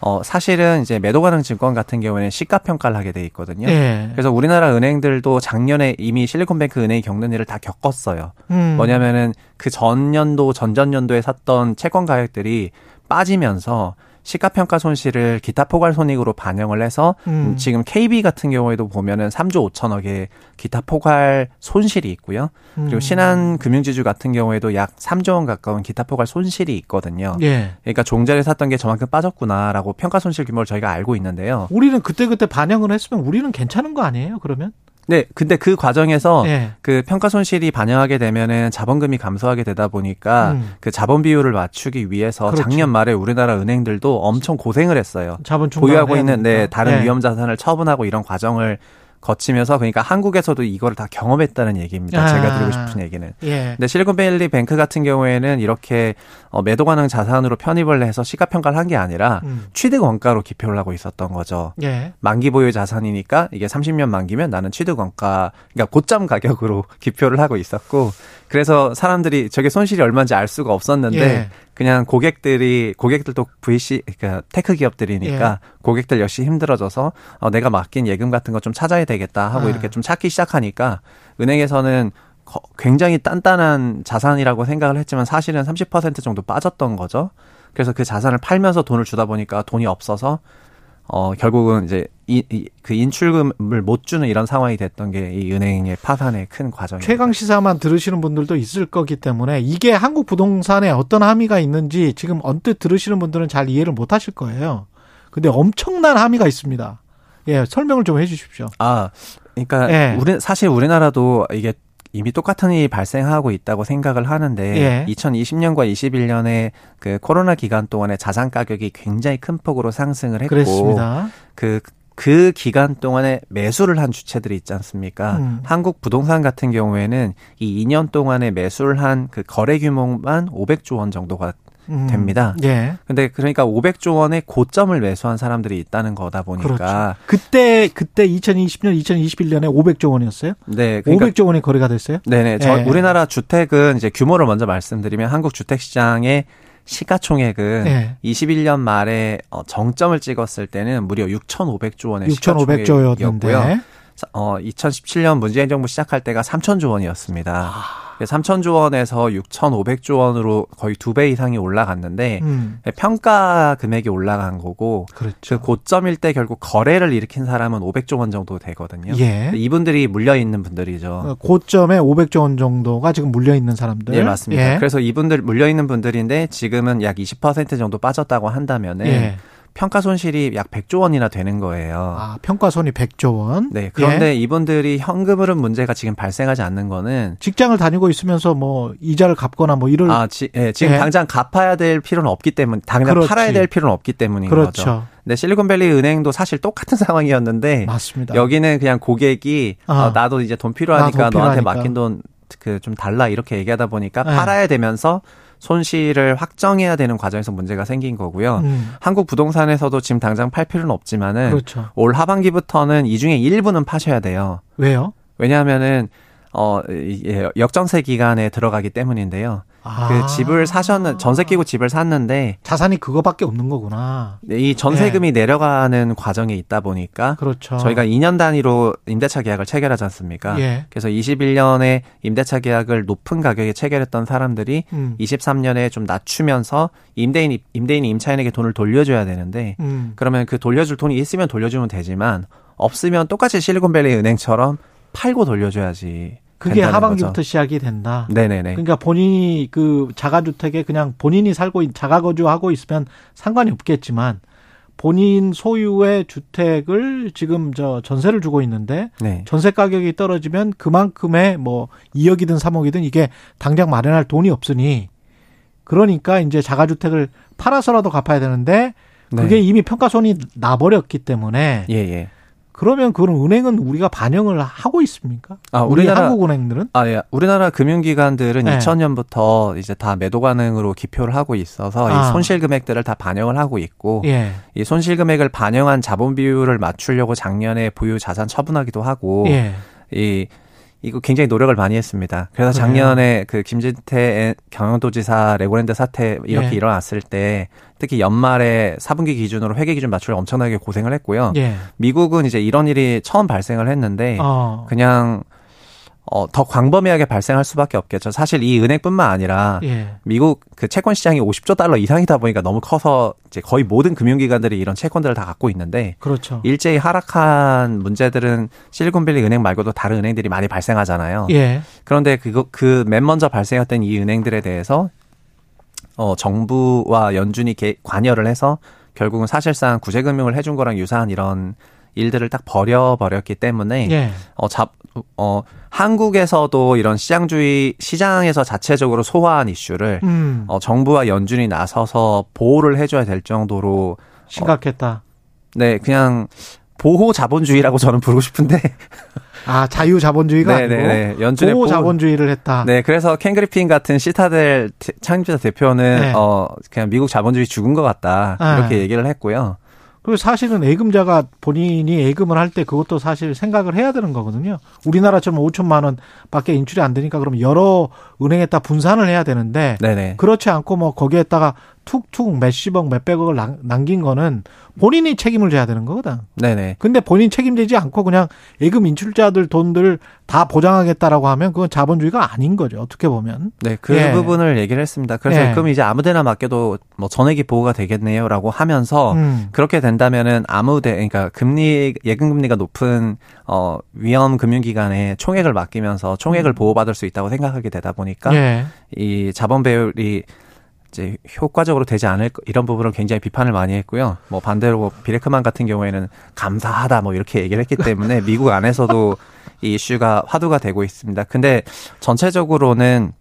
어, 사실은 이제 매도 가능 증권 같은 경우에는 시가 평가를 하게 돼 있거든요. 예. 그래서 우리나라 은행들도 작년에 이미 실리콘뱅크 은행이 겪는 일을 다 겪었어요. 음. 뭐냐면은 그 전년도, 전전년도에 샀던 채권 가격들이 빠지면서 시가평가 손실을 기타 포괄 손익으로 반영을 해서 음. 지금 KB 같은 경우에도 보면은 3조 5천억의 기타 포괄 손실이 있고요. 그리고 음. 신한 금융지주 같은 경우에도 약 3조 원 가까운 기타 포괄 손실이 있거든요. 예. 그러니까 종자를 샀던 게 저만큼 빠졌구나라고 평가 손실 규모를 저희가 알고 있는데요. 우리는 그때그때 반영을 했으면 우리는 괜찮은 거 아니에요, 그러면? 네, 근데 그 과정에서 네. 그 평가 손실이 반영하게 되면은 자본금이 감소하게 되다 보니까 음. 그 자본 비율을 맞추기 위해서 그렇죠. 작년 말에 우리나라 은행들도 엄청 고생을 했어요. 자본 보유하고 있는 네, 다른 네. 위험 자산을 처분하고 이런 과정을 거치면서 그러니까 한국에서도 이거를 다 경험했다는 얘기입니다. 아. 제가 드리고 싶은 얘기는. 예. 근데 실리콘밸리 뱅크 같은 경우에는 이렇게 어, 매도 가능 자산으로 편입을 해서 시가 평가를 한 게 아니라 음. 취득 원가로 기표를 하고 있었던 거죠. 예. 만기 보유 자산이니까 이게 30년 만기면 나는 취득 원가 그러니까 고점 가격으로 기표를 하고 있었고 그래서 사람들이 저게 손실이 얼마인지 알 수가 없었는데 예. 그냥 고객들이 고객들도 VC 그러니까 tech 기업들이니까 예. 고객들 역시 힘들어져서 어, 내가 맡긴 예금 같은 거 좀 찾아야 되겠다 하고 아. 이렇게 좀 찾기 시작하니까 은행에서는 굉장히 단단한 자산이라고 생각을 했지만 사실은 30% 정도 빠졌던 거죠. 그래서 그 자산을 팔면서 돈을 주다 보니까 돈이 없어서 어, 결국은 이제 이, 이, 그 인출금을 못 주는 이런 상황이 됐던 게 이 은행의 파산의 큰 과정입니다. 최강 시사만 들으시는 분들도 있을 거기 때문에 이게 한국 부동산에 어떤 함의가 있는지 지금 언뜻 들으시는 분들은 잘 이해를 못 하실 거예요. 근데 엄청난 함의가 있습니다. 예, 설명을 좀 해 주십시오. 아, 그러니까 예. 우리 사실 우리나라도 이게 이미 똑같은 일이 발생하고 있다고 생각을 하는데 예. 2020년과 21년에 그 코로나 기간 동안에 자산 가격이 굉장히 큰 폭으로 상승을 했고 그랬습니다. 그 그 기간 동안에 매수를 한 주체들이 있지 않습니까? 음. 한국 부동산 같은 경우에는 이 2년 동안에 매수를 한 그 거래 규모만 500조 원 정도가 음. 됩니다. 예. 근데 그러니까 500조 원의 고점을 매수한 사람들이 있다는 거다 보니까 그렇죠. 그때 그때 2020년 2021년에 500조 원이었어요? 네. 그러니까 500조 원이 거래가 됐어요? 네네. 저 예. 우리나라 주택은 이제 규모를 먼저 말씀드리면 한국 주택 시장의 시가총액은 네. 21년 말에 어, 정점을 찍었을 때는 무려 6,500조 원의 6,500조였고요. 어, 2017년 문재인 정부 시작할 때가 3,000조 원이었습니다. 아. 3천조 원에서 6,500조 원으로 거의 두 배 이상이 올라갔는데 음. 평가 금액이 올라간 거고 그렇죠. 그 고점일 때 결국 거래를 일으킨 사람은 500조 원 정도 되거든요. 예. 이분들이 물려 있는 분들이죠. 어, 고점에 500조 원 정도가 지금 물려 있는 사람들. 네, 맞습니다. 예. 그래서 이분들 물려 있는 분들인데 지금은 약 20% 정도 빠졌다고 한다면은 예. 평가 손실이 약 100조 원이나 되는 거예요. 아, 평가 손이 100조 원. 네. 그런데 예. 이분들이 현금 흐름 문제가 지금 발생하지 않는 거는 직장을 다니고 있으면서 뭐 이자를 갚거나 뭐 이럴 아, 지, 예, 지금 예. 당장 갚아야 될 필요는 없기 때문에 당장 그렇지. 팔아야 될 필요는 없기 때문인 그렇죠. 거죠. 근데 실리콘밸리 은행도 사실 똑같은 상황이었는데 맞습니다. 여기는 그냥 고객이 어. 어, 나도 이제 돈 필요하니까 돈 너한테 맡긴 돈 그 좀 달라 이렇게 얘기하다 보니까 네. 팔아야 되면서 손실을 확정해야 되는 과정에서 문제가 생긴 거고요. 음. 한국 부동산에서도 지금 당장 팔 필요는 없지만은 그렇죠. 올 하반기부터는 이 중에 일부는 파셔야 돼요. 왜요? 왜냐하면은 어 예, 역전세 기간에 들어가기 때문인데요. 아. 그 집을 사셨는 전세 끼고 집을 샀는데 자산이 그거밖에 없는 거구나. 네, 이 전세금이 네. 내려가는 과정에 있다 보니까 그렇죠. 저희가 2년 단위로 임대차 계약을 체결하지 않습니까? 예. 그래서 21년에 임대차 계약을 높은 가격에 체결했던 사람들이 음. 23년에 좀 낮추면서 임대인 임대인이 임차인에게 돈을 돌려줘야 되는데 음. 그러면 그 돌려줄 돈이 있으면 돌려주면 되지만 없으면 똑같이 실리콘밸리 은행처럼 팔고 돌려줘야지. 그게 하반기부터 거죠. 시작이 된다. 네네네. 그러니까 본인이 그 자가주택에 그냥 본인이 살고 자가거주하고 있으면 상관이 없겠지만 본인 소유의 주택을 지금 저 전세를 주고 있는데 네. 전세 가격이 떨어지면 그만큼의 뭐 2억이든 3억이든 이게 당장 마련할 돈이 없으니 그러니까 이제 자가주택을 팔아서라도 갚아야 되는데 그게 네. 이미 평가손이 나버렸기 때문에 예, 예. 그러면 그런 은행은 우리가 반영을 하고 있습니까? 아, 우리 우리나라 한국 은행들은? 아, 예. 우리나라 금융기관들은 네. 2000년부터 이제 다 매도 가능으로 기표를 하고 있어서 아. 이 손실 금액들을 다 반영을 하고 있고 예. 이 손실 금액을 반영한 자본 비율을 맞추려고 작년에 보유 자산 처분하기도 하고 예. 이 이거 굉장히 노력을 많이 했습니다. 그래서 작년에 그 김진태 경영도지사 레고랜드 사태 이렇게 예. 일어났을 때 특히 연말에 4분기 기준으로 회계 기준 맞추려 엄청나게 고생을 했고요. 예. 미국은 이제 이런 일이 처음 발생을 했는데 어. 그냥 어, 더 광범위하게 발생할 수밖에 없겠죠. 사실 이 은행뿐만 아니라 예. 미국 그 채권 시장이 50조 달러 이상이다 보니까 너무 커서 이제 거의 모든 금융기관들이 이런 채권들을 다 갖고 있는데 그렇죠. 일제히 하락한 문제들은 실리콘밸리 은행 말고도 다른 은행들이 많이 발생하잖아요. 예. 그런데 그거 그 맨 먼저 발생했던 이 은행들에 대해서 어 정부와 연준이 개, 관여를 해서 결국은 사실상 구제금융을 해준 거랑 유사한 이런 일들을 딱 버려버렸기 때문에 예. 어, 잡, 어, 한국에서도 이런 시장주의 시장에서 자체적으로 소화한 이슈를 음. 어, 정부와 연준이 나서서 보호를 해줘야 될 정도로 심각했다. 어, 네, 그냥 보호 자본주의라고 저는 부르고 싶은데. 아 자유 자본주의가 네네네. 아니고 네, 네. 연준의 보호 자본주의를 했다. 네, 그래서 켄 그리핀 같은 시타델 창립자 대표는 네. 어 그냥 미국 자본주의 죽은 것 같다 이렇게 네. 얘기를 했고요. 그리고 사실은 예금자가 본인이 예금을 할 때 그것도 사실 생각을 해야 되는 거거든요. 우리나라처럼 5천만 원밖에 인출이 안 되니까 그럼 여러 은행에다 분산을 해야 되는데 네네. 그렇지 않고 뭐 거기에다가 툭툭 몇십억 몇백억을 남 긴 거는 본인이 책임을 져야 되는 거거든. 네네. 근데 본인 책임지지 않고 그냥 예금 인출자들 돈들 다 보장하겠다라고 하면 그건 자본주의가 아닌 거죠. 어떻게 보면. 네, 그 예. 부분을 얘기를 했습니다. 그래서 예. 그럼 이제 아무데나 맡겨도 뭐 전액이 보호가 되겠네요라고 하면서 음. 그렇게 된다면은 아무데 그러니까 금리 예금 금리가 높은 어 위험 금융기관에 총액을 맡기면서 총액을 음. 보호받을 수 있다고 생각하게 되다 보니까 예. 이 자본 배율이 이제 효과적으로 되지 않을 이런 부분을 굉장히 비판을 많이 했고요. 뭐 반대로 비레크만 같은 경우에는 감사하다 뭐 이렇게 얘기를 했기 때문에 미국 안에서도 이 이슈가 화두가 되고 있습니다. 근데 전체적으로는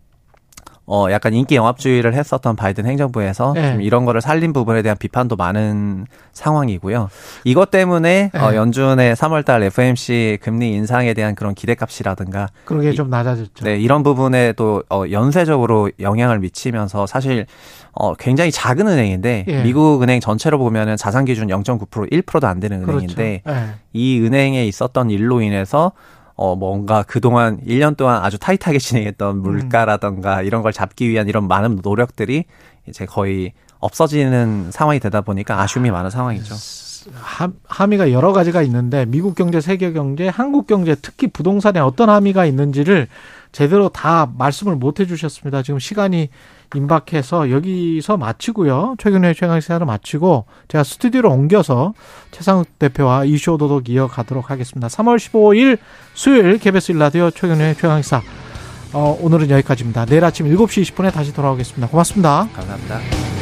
어 약간 인기 영합주의를 했었던 바이든 행정부에서 네. 좀 이런 거를 살린 부분에 대한 비판도 많은 상황이고요. 이것 때문에 네. 어 연준의 3월달 FOMC 금리 인상에 대한 그런 기대값이라든가 그게 좀 낮아졌죠. 네, 이런 부분에도 어 연쇄적으로 영향을 미치면서 사실 어 굉장히 작은 은행인데 예. 미국 은행 전체로 보면은 자산 기준 0.9% 1%도 안 되는 그렇죠. 은행인데 그렇죠. 예. 이 은행에 있었던 일로 인해서 어, 뭔가 그동안 1년 동안 아주 타이트하게 진행했던 음. 물가라던가 이런 걸 잡기 위한 이런 많은 노력들이 이제 거의 없어지는 상황이 되다 보니까 아쉬움이 많은 상황이죠. 함의가 여러 가지가 있는데 미국 경제, 세계 경제, 한국 경제, 특히 부동산에 어떤 함의가 있는지를 제대로 다 말씀을 못 해주셨습니다. 지금 시간이 임박해서 여기서 마치고요. 최근에 최강시사를 마치고 제가 스튜디오로 옮겨서 최상욱 대표와 이슈 도독 이어가도록 하겠습니다. 3월 15일 수요일 KBS 일라디오 최근의 최강시사 어, 오늘은 여기까지입니다. 내일 아침 7시 20분에 다시 돌아오겠습니다. 고맙습니다. 감사합니다.